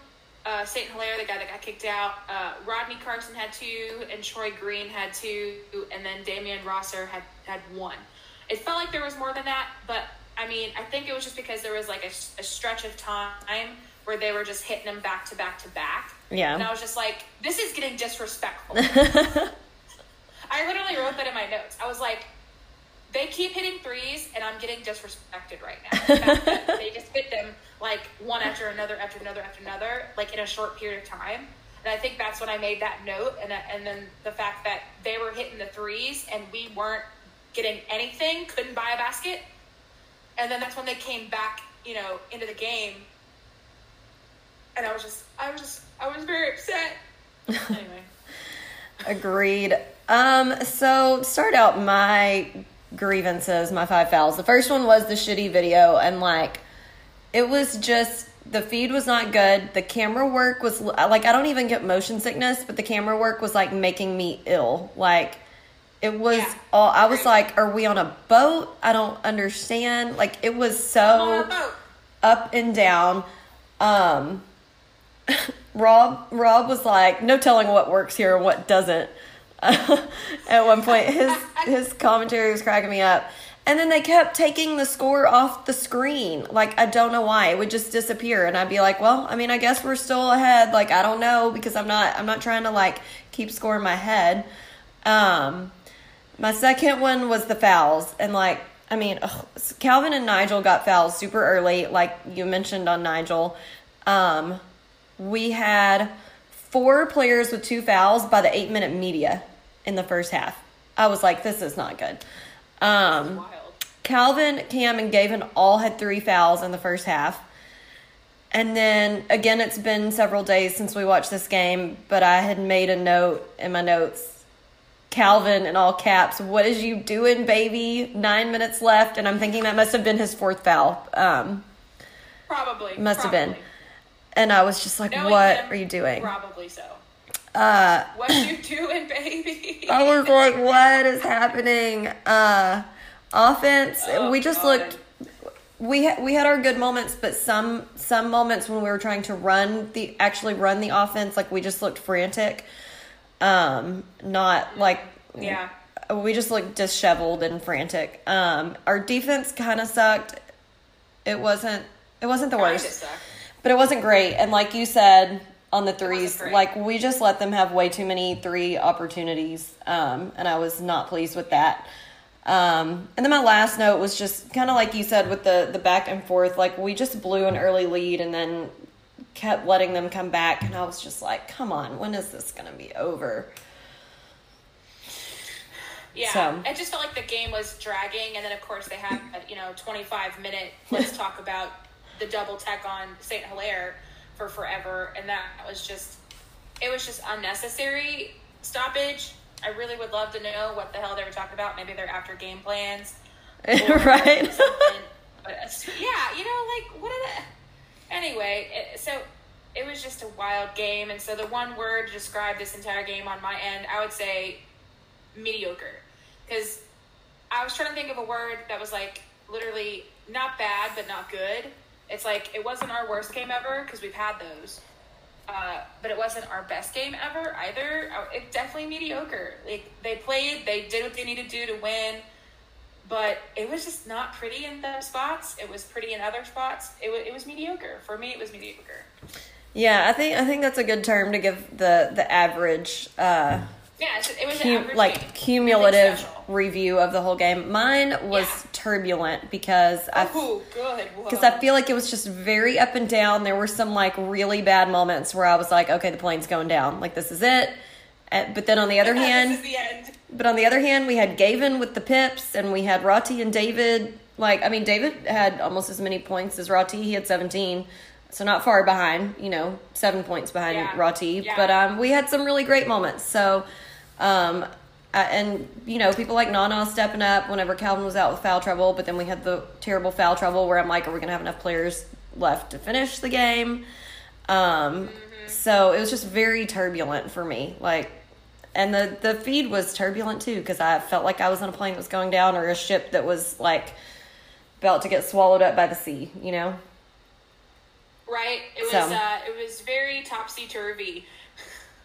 Uh, St. Hilaire, the guy that got kicked out. Uh, Rodney Carson had two, and Troy Green had two, and then Damian Rosser had had one. It felt like there was more than that, but I mean, I think it was just because there was like a, a stretch of time where they were just hitting them back to back to back. Yeah. And I was just like, this is getting disrespectful. [LAUGHS] I literally wrote that in my notes. I was like, they keep hitting threes, and I'm getting disrespected right now. The fact that [LAUGHS] they just hit them like one after another, after another, after another, like in a short period of time. And I think that's when I made that note, and uh, and then the fact that they were hitting the threes and we weren't getting anything, couldn't buy a basket, and then that's when they came back, you know, into the game. And I was just, I was just, I was very upset. [LAUGHS] Anyway. Agreed. Um, so start out my grievances, my five fouls. The first one was the shitty video, and like, it was just the feed was not good. The camera work was like I don't even get motion sickness, but the camera work was like making me ill. Like it was Yeah. all I was like, are we on a boat? I don't understand. Like it was so up and down. Um, [LAUGHS] Rob Rob was like, no telling what works here and what doesn't. [LAUGHS] At one point, his [LAUGHS] his commentary was cracking me up. And then they kept taking the score off the screen. Like I don't know why it would just disappear, and I'd be like, "Well, I mean, I guess we're still ahead." Like I don't know because I'm not I'm not trying to like keep score in my head. Um, my second one was the fouls, and like I mean, ugh, Calvin and Nigel got fouls super early, like you mentioned on Nigel. Um, we had four players with two fouls by the eight minute media in the first half. I was like, this is not good. Um. Calvin, Cam, and Gavin all had three fouls in the first half. And then again, it's been several days since we watched this game, but I had made a note in my notes. Calvin in all caps, what is you doing, baby? Nine minutes left, and I'm thinking that must have been his fourth foul. Um, Probably. must have been. And I was just like, Knowing what him, are you doing? Probably so. Uh, [LAUGHS] What you doing, baby? [LAUGHS] I was like, what is happening? Uh, offense, Oh, we just God. looked. We ha- we had our good moments, but some some moments when we were trying to run the actually run the offense, like we just looked frantic. Um, not like Yeah. we just looked disheveled and frantic. Um, our defense kind of sucked. It wasn't. It wasn't the Kinda worst but it wasn't great. And like you said on the threes, like we just let them have way too many three opportunities, um, and I was not pleased with that. Um, and then my last note was just kind of like you said with the the back and forth. Like we just blew an early lead and then kept letting them come back, and I was just like, "Come on, when is this gonna be over?" Yeah, So- it just felt like the game was dragging, and then of course they had a, you know 25 minute. Let's [LAUGHS] talk about the double tech on Saint Hilaire for forever, and that was just it was just unnecessary stoppage. I really would love to know what the hell they were talking about. Maybe they're after game plans, [LAUGHS] right? But uh, yeah, you know, like what are the anyway? It, so it was just a wild game, and so the one word to describe this entire game on my end, I would say mediocre, because I was trying to think of a word that was like literally not bad but not good. It's like it wasn't our worst game ever because we've had those, uh, but it wasn't our best game ever either. It's definitely mediocre. Like they played, they did what they needed to do to win, but it was just not pretty in those spots. It was pretty in other spots. It was, it was mediocre for me. It was mediocre. Yeah, I think I think that's a good term to give the the average. Uh, Yeah, it was cum- average like game. cumulative review of the whole game. Mine was Yeah. turbulent because I Oh, because I feel like it was just very up and down. There were some like really bad moments where I was like, okay, the plane's going down. Like this is it. But then on the [LAUGHS] other this is hand, the end. But on the other hand, we had Gavin with the pips, and we had Roti and David. Like, I mean, David had almost as many points as Roti. He had seventeen, so not far behind. You know, seven points behind Yeah. Roti. Yeah. But um, we had some really great moments. So, um, and you know, people like Nana stepping up whenever Calvin was out with foul trouble. But then we had the terrible foul trouble where I'm like, are we gonna have enough players left to finish the game? Um, Mm-hmm. so it was just very turbulent for me. Like, and the the feed was turbulent too because I felt like I was on a plane that was going down or a ship that was like about to get swallowed up by the sea. You know. Right. It was So- uh, it was very topsy turvy.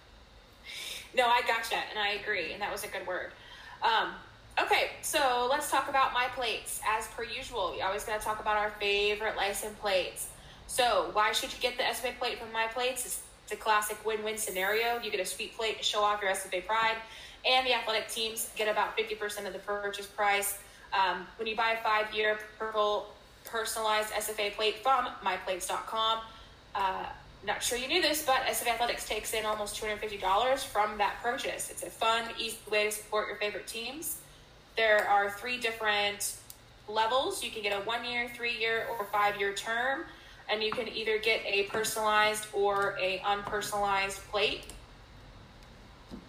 [LAUGHS] no, I gotcha, and I agree, and that was a good word. Um, okay, so let's talk about my plates. As per usual, we always gotta talk about our favorite license plates. So, why should you get the SFA plate from my plates? It's, a classic win-win scenario. You get a sweet plate to show off your SFA pride, and the athletic teams get about fifty percent of the purchase price. Um, when you buy a five-year purple personalized SFA plate from myplates.com. Uh, not sure you knew this, but SF Athletics takes in almost $250 from that purchase. It's a fun, easy way to support your favorite teams. There are three different levels. You can get a one year, three year, or five year term, and you can either get a personalized or a unpersonalized plate.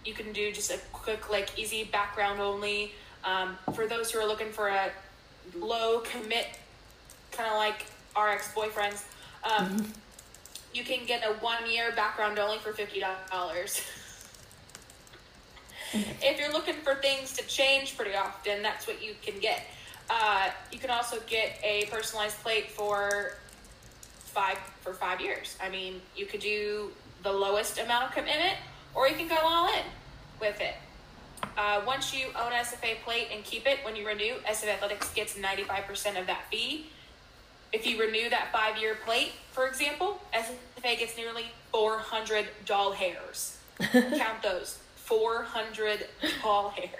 You can do just a quick, like easy background only. Um, for those who are looking for a low commit, kind of like our ex boyfriends, um, you can get a one year background only for fifty dollars. if you're looking for things to change pretty often, that's what you can get. Uh, you can also get a personalized plate for five for five years. I mean, you could do the lowest amount of commitment, or you can go all in with it. Uh, once you own SFA plate and keep it, when you renew, SF Athletics gets 95% of that fee. If you renew that five year plate, for example, SFA gets nearly 400 doll hairs. [LAUGHS] Count those 400 doll hairs.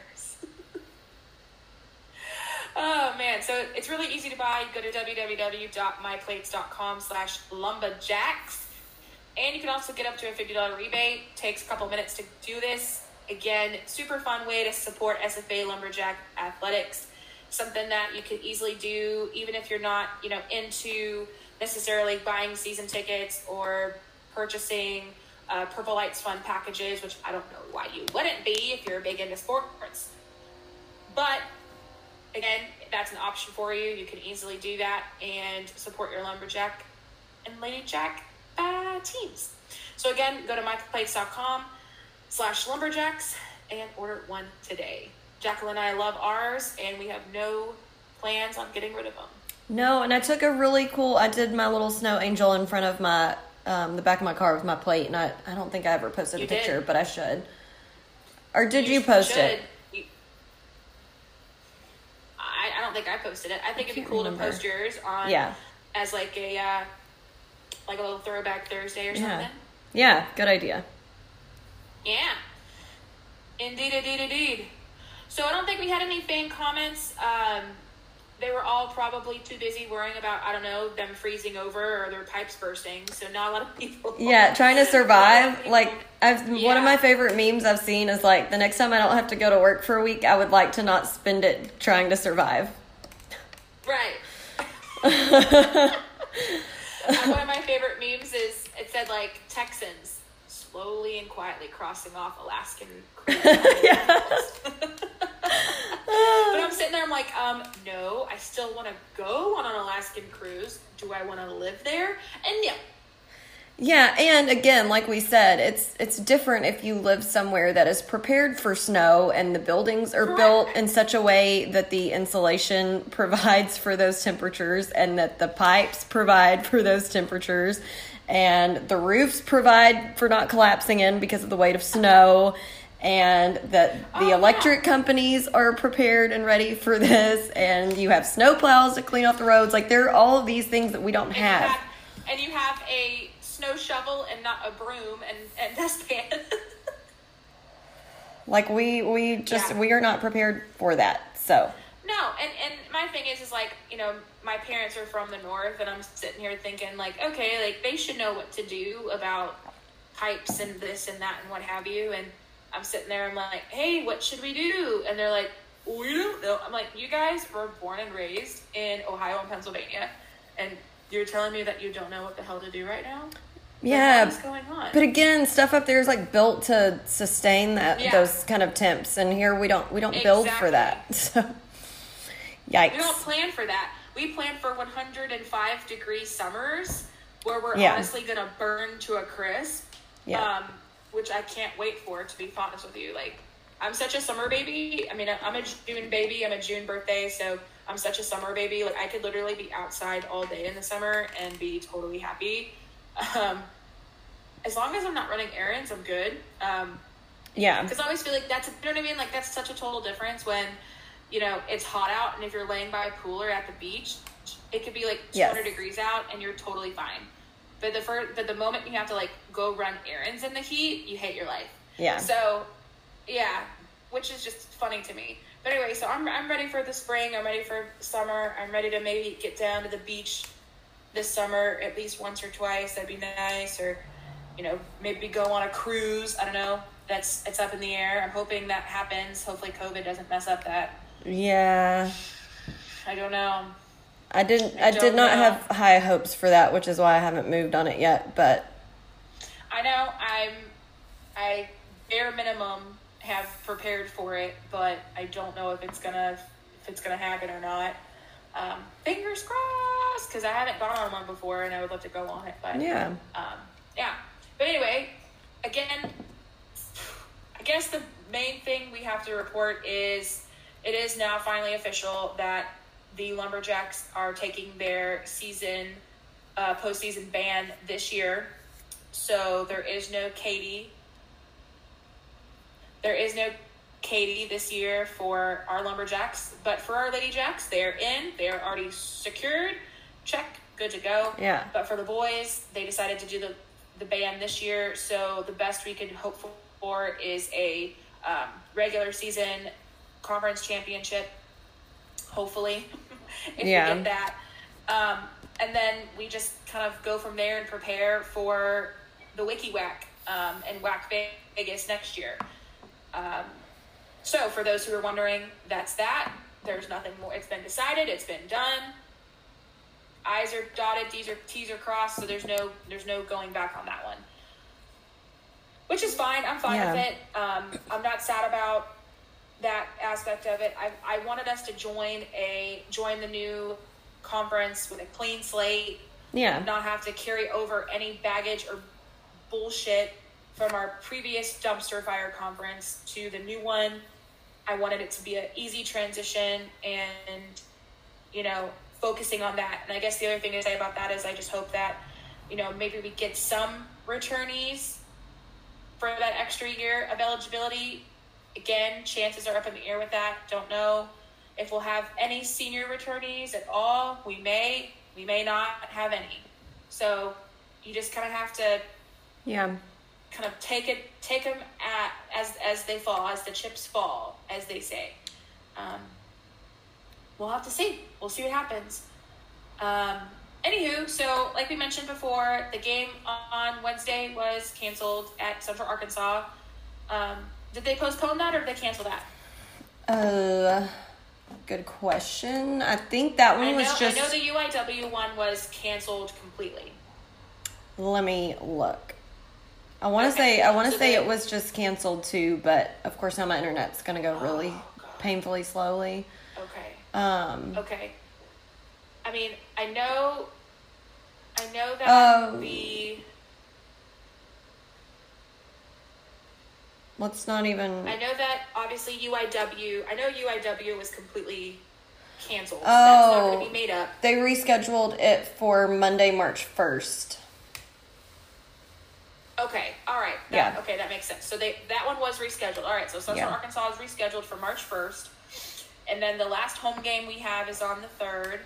Oh man, so it's really easy to buy. You go to www.myplates.com slash lumberjacks. And you can also get up to a $50 rebate. Takes a couple minutes to do this. Again, super fun way to support SFA Lumberjack Athletics. Something that you can easily do even if you're not, you know, into necessarily buying season tickets or purchasing uh, Purple Lights Fun packages, which I don't know why you wouldn't be if you're big into sports. But again, that's an option for you. You can easily do that and support your lumberjack and lady jack uh, teams. So again, go to myplates.com slash lumberjacks and order one today. Jaclyn and I love ours, and we have no plans on getting rid of them. No, and I took a really cool. I did my little snow angel in front of my um, the back of my car with my plate, and I I don't think I ever posted You a picture, did. but I should. Or did you, post it? should. You- I, I don't think I posted it. I think it'd be cool remember. to post yours on Yeah. as like a uh, like a little throwback Thursday or Yeah. something. Yeah, good idea. Yeah. Indeed, indeed, indeed. So I don't think we had any fan comments. Um, they were all probably too busy worrying about, I don't know, them freezing over or their pipes bursting. So not a lot of [LAUGHS] people. Yeah, trying to [LAUGHS] not a lot of survive. Like I've one of my favorite memes I've seen is like the next time I don't have to go to work for a week, I would like to not spend it trying to survive. Right. [LAUGHS] One of my favorite memes is it said like Texans slowly and quietly crossing off Alaskan. cruise. [LAUGHS] But I'm sitting there, I'm like, um, no, I still want to go on an Alaskan cruise. Do I want to live there? And no. Yeah, and again, like we said, it's it's different if you live somewhere that is prepared for snow and the buildings are built in such a way that the insulation [LAUGHS] provides for those temperatures and that the pipes provide for those temperatures and the roofs provide for not collapsing in because of the weight of snow and that the Oh, yeah. electric companies are prepared and ready for this and you have snow plows to clean off the roads. Like there are all of these things that we don't And you have, and you have a snow shovel and not a broom and, and [LAUGHS] dustpan. Like we we just Yeah. we are not prepared for that. So No, and and my thing is is like you know my parents are from the north, and I'm sitting here thinking like okay, like they should know what to do about pipes and this and that and what have you. And I'm sitting there, I'm like, hey, what should we do? And they're like, we don't know. I'm like, you guys were born and raised in Ohio and Pennsylvania, and you're telling me that you don't know what the hell to do right now? Yeah, what is going on? but again, stuff up there is like built to sustain that Yeah. those kind of temps, and here we don't we don't build for that. [LAUGHS] So yikes. We don't plan for that. We plan for 105 degree summers where we're Yeah. honestly going to burn to a crisp. Yeah. Um, which I can't wait for. To be honest with you, like I'm such a summer baby. I mean, I'm a June baby. I'm a June birthday, so I'm such a summer baby. Like I could literally be outside all day in the summer and be totally happy. Um, as long as I'm not running errands, I'm good. Um, Yeah. because I always feel like that's you know what I mean. Like that's such a total difference when you know it's hot out, and if you're laying by a pool or at the beach, it could be like 200 Yes. degrees out, and you're totally fine. But the first, but the moment you have to like go run errands in the heat, you hate your life. Yeah. So, yeah, which is just funny to me. But anyway, so I'm I'm ready for the spring. I'm ready for summer. I'm ready to maybe get down to the beach this summer at least once or twice. That'd be nice. Or, you know, maybe go on a cruise. I don't know. That's it's up in the air. I'm hoping that happens. Hopefully, COVID doesn't mess up that. Yeah. I don't know. I didn't. I I, did not know. have high hopes for that, which is why I haven't moved on it yet. But I know I'm I bare minimum have prepared for it, but I don't know if it's gonna if it's gonna happen or not. Um, fingers crossed, because I haven't gone on one before, and I would love to go on it. But yeah, um, yeah. But anyway, again, I guess the main thing we have to report is it is now finally official that the Lumberjacks are taking their season uh, postseason ban this year. So there is no Katie. There is no Katie this year for our Lumberjacks, but for our Lady Jacks, they're in. They're already secured. Check, good to go. Yeah. But for the boys, they decided to do the the ban this year. So the best we could hope for is a um, regular season conference championship. Hopefully, [LAUGHS] if Yeah. we get that. Um, and then we just kind of go from there and prepare for the Wiki WAC um, and WAC Vegas next year. Um, so, for those who are wondering, that's that. There's nothing more. It's been decided. It's been done. I's are dotted. T's are T's are crossed. So there's no there's no going back on that one. Which is fine. I'm fine Yeah. with it. Um, I'm not sad about that aspect of it. I, I wanted us to join a join the new conference with a clean slate yeah, not have to carry over any baggage or bullshit from our previous dumpster fire conference to the new one. I wanted it to be an easy transition and, you know, focusing on that. And I guess the other thing to say about that is I just hope that, you know, maybe we get some returnees for that extra year of eligibility. Again, chances are up in the air with that. Don't know if we'll have any senior returnees at all. We may, we may not have any. So you just kind of have to yeah, kind of take it, take them at as as they fall, as the chips fall, as they say. Um, we'll have to see. We'll see what happens. Um, anywho, so like we mentioned before, the game on Wednesday was canceled at Central Arkansas. Um, did they postpone that or did they cancel that? Uh, good question. I think that one know, was just. I know the UIW one was canceled completely. Let me look. I want to Okay, say I want to so say they- it was just canceled too, but of course now my internet's gonna go really Oh, God. painfully slowly. Okay. Um, Okay. I mean, I know, I know that Oh. the let's not even. I know that obviously UIW. I know UIW was completely canceled. Oh. That's not going to be made up. They rescheduled it for Monday, March first. Okay. All right. That, Yeah. Okay, that makes sense. So they that one was rescheduled. All right. So Central Yeah. Arkansas is rescheduled for March first, and then the last home game we have is on the third.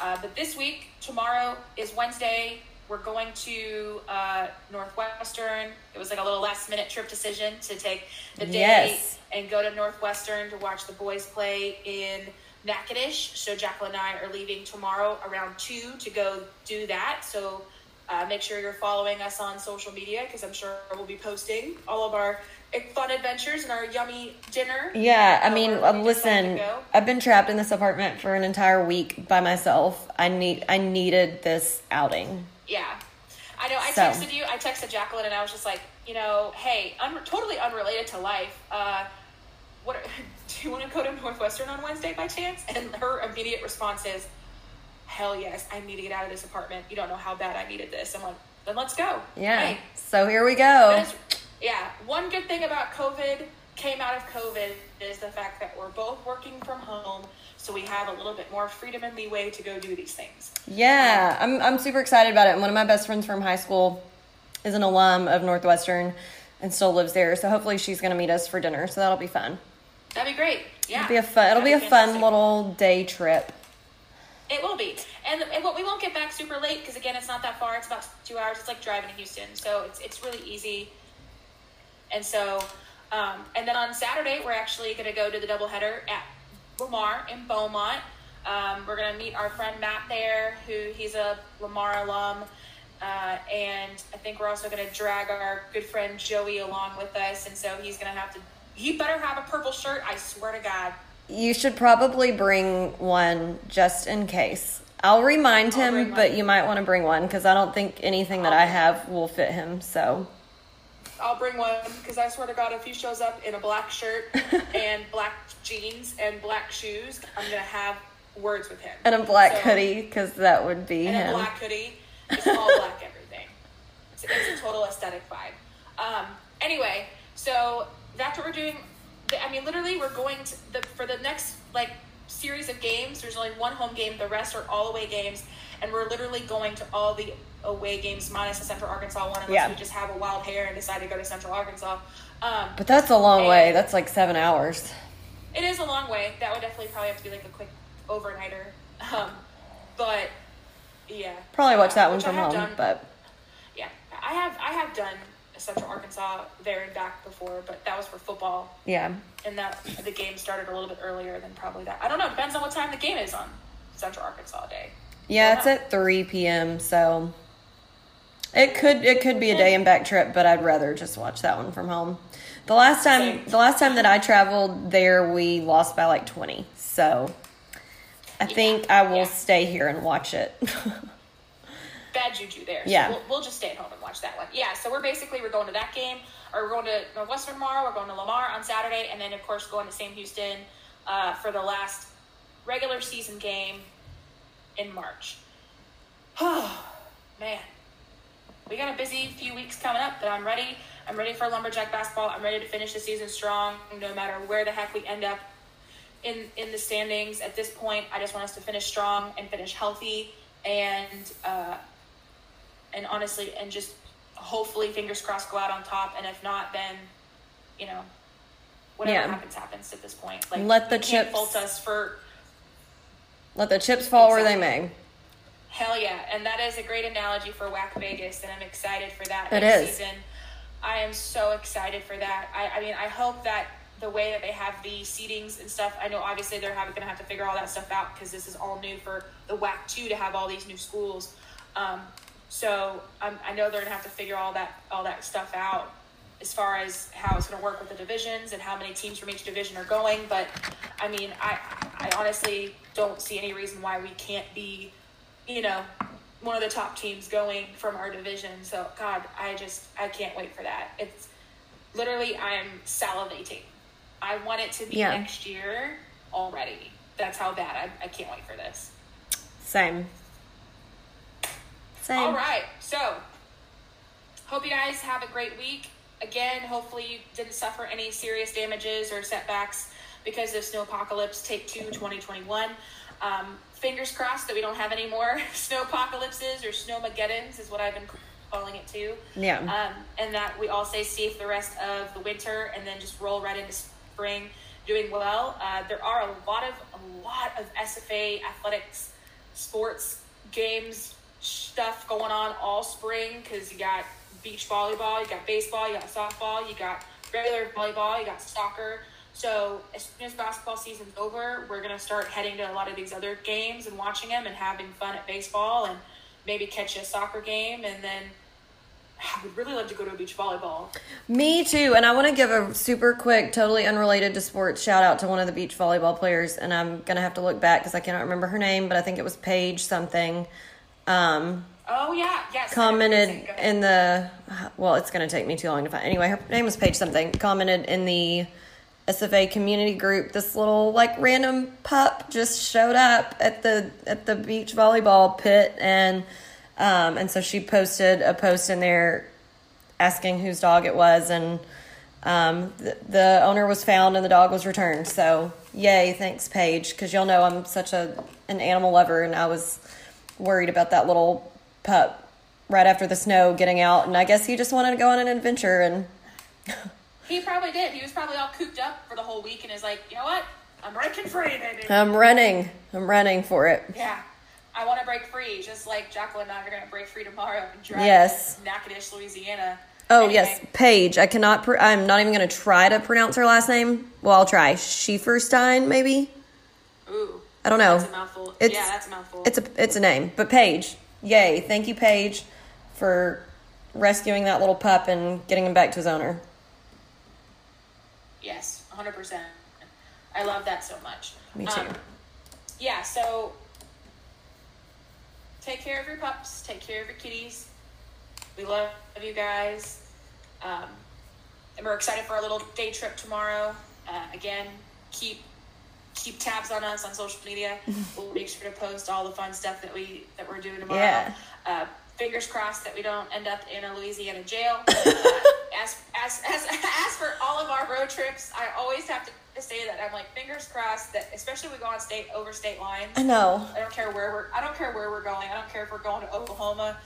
Uh, but this week, tomorrow is Wednesday. We're going to uh, Northwestern. It was like a little last minute trip decision to take the day Yes. and go to Northwestern to watch the boys play in Natchitoches. So Jaclyn and I are leaving tomorrow around two to go do that. So uh, make sure you're following us on social media because I'm sure we'll be posting all of our fun adventures and our yummy dinner. Yeah, I Uh, mean, uh, listen. I've been trapped in this apartment for an entire week by myself. I need, I needed this outing. Yeah. I know. I So- texted you. I texted Jaclyn, and I was just like, you know, hey, un- totally unrelated to life. Uh, what? Are, [LAUGHS] do you want to go to Northwestern on Wednesday by chance? And her immediate response is, hell yes, I need to get out of this apartment. You don't know how bad I needed this. I'm like, then let's go. Yeah. Hey, So here we go. Yeah, one good thing about COVID came out of COVID is the fact that we're both working from home, so we have a little bit more freedom and leeway to go do these things. Yeah, I'm I'm super excited about it. And one of my best friends from high school is an alum of Northwestern and still lives there. So hopefully she's going to meet us for dinner. So that'll be fun. That'd be great. Yeah, It'll be a fun. It'll be a fun fantastic. little day trip. It will be, and, and what we won't get back super late because again, it's not that far. It's about two hours. It's like driving to Houston, so it's it's really easy. And so, um, and then on Saturday, we're actually going to go to the doubleheader at Lamar in Beaumont. Um, we're going to meet our friend Matt there, who he's a Lamar alum. Uh, and I think we're also going to drag our good friend Joey along with us. And so he's going to have to, he better have a purple shirt. I swear to God. You should probably bring one just in case. I'll remind I'll him, but one. you might want to bring one because I don't think anything that I have will fit him. So I'll bring one because I swear to God, if he shows up in a black shirt [LAUGHS] and black jeans and black shoes, I'm going to have words with him. and a black So- hoodie because that would be and him. a black hoodie. It's all black everything. It's, it's a total aesthetic vibe. Um, anyway, so that's what we're doing. I mean, literally, we're going to the for the next like series of games. There's only one home game. The rest are all away games, and we're literally going to all the away games minus the Central Arkansas one, unless Yeah. we just have a wild hair and decide to go to Central Arkansas. Um, But that's a long way. That's like seven hours. it is a long way. That would definitely probably have to be like a quick overnighter. Um, but yeah, Probably watch that one from home, done. but Yeah, I have I have done Central Arkansas there and back before, but that was for football, yeah. and that the game started a little bit earlier than probably that. I don't know. Depends on what time the game is on Central Arkansas Day. Yeah, it's at 3 p.m. So it could it could be a day and back trip, but I'd rather just watch that one from home. The last time the last time that I traveled there, we lost by like 20. So I think I will yeah. stay here and watch it. [LAUGHS] Bad juju there. So Yeah. we'll, we'll just stay at home and watch that one. Yeah. So we're basically we're going to that game, or we're going to Northwestern tomorrow. We're going to Lamar on Saturday, and then of course going to Sam Houston uh, for the last regular season game in March. Oh [SIGHS] man, we got a busy few weeks coming up, but I'm ready. I'm ready for lumberjack basketball. I'm ready to finish the season strong, no matter where the heck we end up in in the standings. At this point, I just want us to finish strong and finish healthy, and uh, and honestly, and just hopefully, fingers crossed, go out on top. And if not, then you know, whatever Yeah. happens, happens. At this point, like Let the chips- fault us for Let the chips fall where they may. Hell yeah, and that is a great analogy for WAC Vegas, and I'm excited for that It next is. season. I am so excited for that. I, I mean, I hope that the way that they have the seatings and stuff. I know obviously they're going to have to figure all that stuff out because this is all new for the WAC two to have all these new schools. Um, so um, I know they're going to have to figure all that all that stuff out as far as how it's going to work with the divisions and how many teams from each division are going. But I mean, I I honestly don't see any reason why we can't be, you know, one of the top teams going from our division. So God, I just I can't wait for that. It's literally I'm salivating. I want it to be Yeah. next year already. That's how bad I, I can't wait for this. Same. Same. All right. So, hope you guys have a great week. Again, hopefully you didn't suffer any serious damages or setbacks because of Snow Apocalypse Take Two 2021. Um, fingers crossed that we don't have any more [LAUGHS] snow apocalypses or snowmageddons is what I've been calling it too. Yeah. Um, and that we all say stay safe the rest of the winter and then just roll right into spring doing well. Uh, there are a lot of a lot of SFA athletics, sports games stuff going on all spring because you got beach volleyball, you got baseball, you got softball, you got regular volleyball, you got soccer. So as soon as basketball season's over, we're gonna start heading to a lot of these other games and watching them and having fun at baseball and maybe catch a soccer game and then [SIGHS] I would really love to go to a beach volleyball. Me too. And I want to give a super quick, totally unrelated to sports shout out to one of the beach volleyball players. And I'm going to have to look back because I cannot remember her name, but I think it was Paige something. Um, Oh yeah, yes. commented in the, well, it's going to take me too long to find. Anyway, her name was Paige something. Commented in the SFA community group. This little like random pup just showed up at the at the beach volleyball pit and um, and so she posted a post in there asking whose dog it was, and um, the, the owner was found and the dog was returned. So, yay, thanks, Paige, because y'all know I'm such a an animal lover, and I was worried about that little pup right after the snow getting out, and I guess he just wanted to go on an adventure, and [LAUGHS] He probably did. He was probably all cooped up for the whole week and is like, you know what? I'm breaking free, baby. I'm running. I'm running for it. yeah. I want to break free, just like Jaclyn and I are going to break free tomorrow and drive Yes. to Natchitoches, Louisiana. Oh Anyway, yes, Paige. I cannot. Pr- I'm not even going to try to pronounce her last name. Well, I'll try. Schieferstein, maybe. Ooh. I don't know. That's a mouthful. It's, yeah, that's a mouthful. It's a it's a name, but Paige. Yay! Thank you, Paige, for rescuing that little pup and getting him back to his owner. Yes, 100%. I love that so much. Me too. Um, yeah, so take care of your pups, take care of your kitties. We love you guys. Um, and we're excited for our little day trip tomorrow. Uh, again, keep keep tabs on us on social media. [LAUGHS] we'll make sure to post all the fun stuff that we that we're doing tomorrow. Yeah. Uh, fingers crossed that we don't end up in a Louisiana jail. [LAUGHS] Uh, have to say that I'm like fingers crossed that especially we go on state over state lines. I know. I don't care where we're. I don't care where we're going. I don't care if we're going to Oklahoma,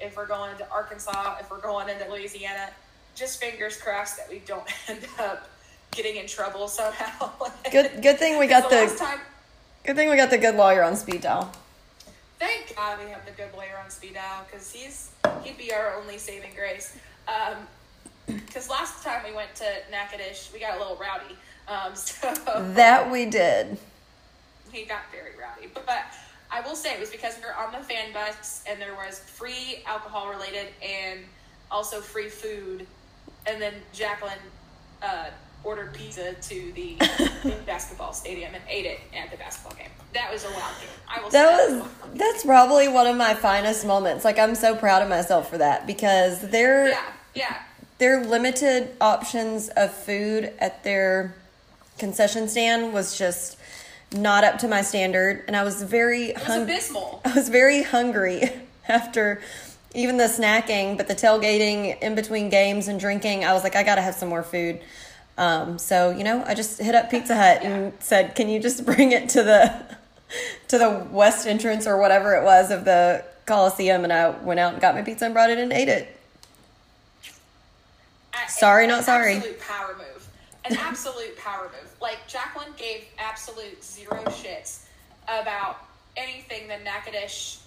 if we're going to Arkansas, if we're going into Louisiana. Just fingers crossed that we don't [LAUGHS] end up getting in trouble somehow. [LAUGHS] Good good thing we got the the time. good thing we got the good lawyer on speed dial. Thank God we have the good lawyer on speed dial because he's he'd be our only saving grace. Um, because last time we went to Natchitoches, we got a little rowdy. Um, [LAUGHS] so That we did. he got very rowdy. But, but I will say it was because we were on the fan bus and there was free alcohol related and also free food. And then Jaclyn uh, ordered pizza to the, [LAUGHS] basketball stadium and ate it at the basketball game. That was a wild game. I will say That that was a that's probably one of my finest moments. Like I'm so proud of myself for that because they're Yeah, yeah. their limited options of food at their concession stand was just not up to my standard and I was very hungry. [LAUGHS] I was very hungry [LAUGHS] after even the snacking, but the tailgating in between games and drinking. I was like, I gotta have some more food. Um, so you know, I just hit up Pizza Hut and said, "Can you just bring it to the to the west entrance or whatever it was of the Coliseum?" And I went out and got my pizza and brought it and ate it. A- Sorry, not sorry. Power move. An absolute power move. Like Jaclyn gave absolute zero shits about anything that Natchitoches,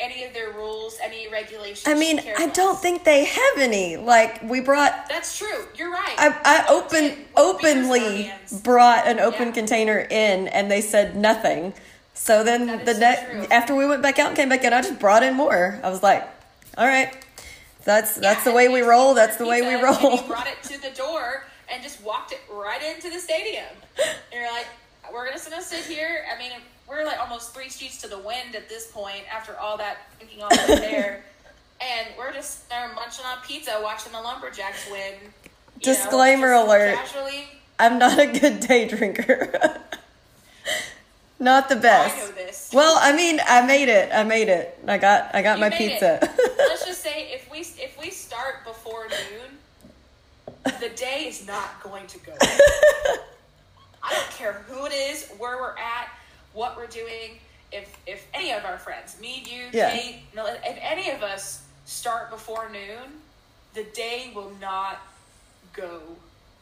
any of their rules, any regulations. I mean, I don't think they have any. Like we brought That's true. You're right. I, I open did with beers in our openly brought an open Yeah. container in, and they said nothing. So then the next true. after we went back out and came back in, I just brought in more. I was like, all right, that's that's Yeah, the way we roll. That's the way we pizza, roll. brought it to the door and just walked it right into the stadium. [LAUGHS] And you're like, we're just gonna sit here. I mean, we're like almost three streets to the wind at this point after all that drinking all that there. And we're just there munching on pizza, watching the Lumberjacks win. you know, Disclaimer alert. Casually, I'm not a good day drinker. [LAUGHS] not the best. I. Well, I mean, I made it. I made it. I got I got You my pizza. [LAUGHS] Let's just say if we if we start before noon, the day is not going to go. [LAUGHS] I don't care who it is, where we're at, what we're doing. If if any of our friends, me, you, Yeah. Kate, if any of us start before noon, the day will not go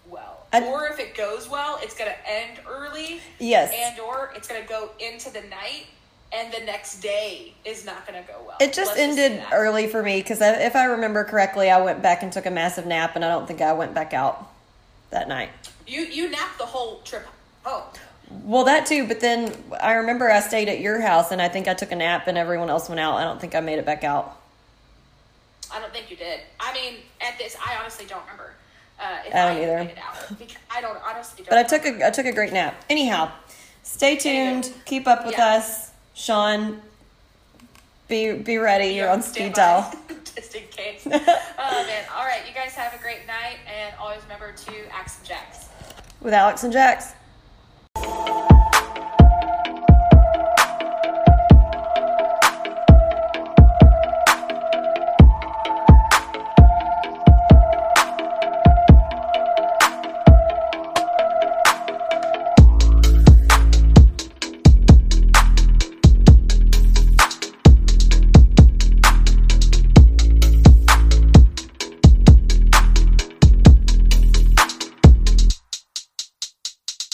well. I- or if it goes well, it's going to end early yes. and or it's going to go into the night and the next day is not going to go well. It just Let's ended that. early for me because if I remember correctly, I went back and took a massive nap, and I don't think I went back out that night. You you napped the whole trip home. Well, that too, but then I remember I stayed at your house, and I think I took a nap, and everyone else went out. I don't think I made it back out. I don't think you did. I mean, at this, I honestly don't remember. Uh, if I don't even either. made it out. [LAUGHS] Because I don't honestly. Don't But I took remember. a I took a great nap. Anyhow, stay tuned. Keep up with Yeah. us, Sean, be be ready. You're on speed dial. [LAUGHS] Just in case. [LAUGHS] oh man! All right, you guys have a great night, and always remember to axe and jacks. With Alex and Jax.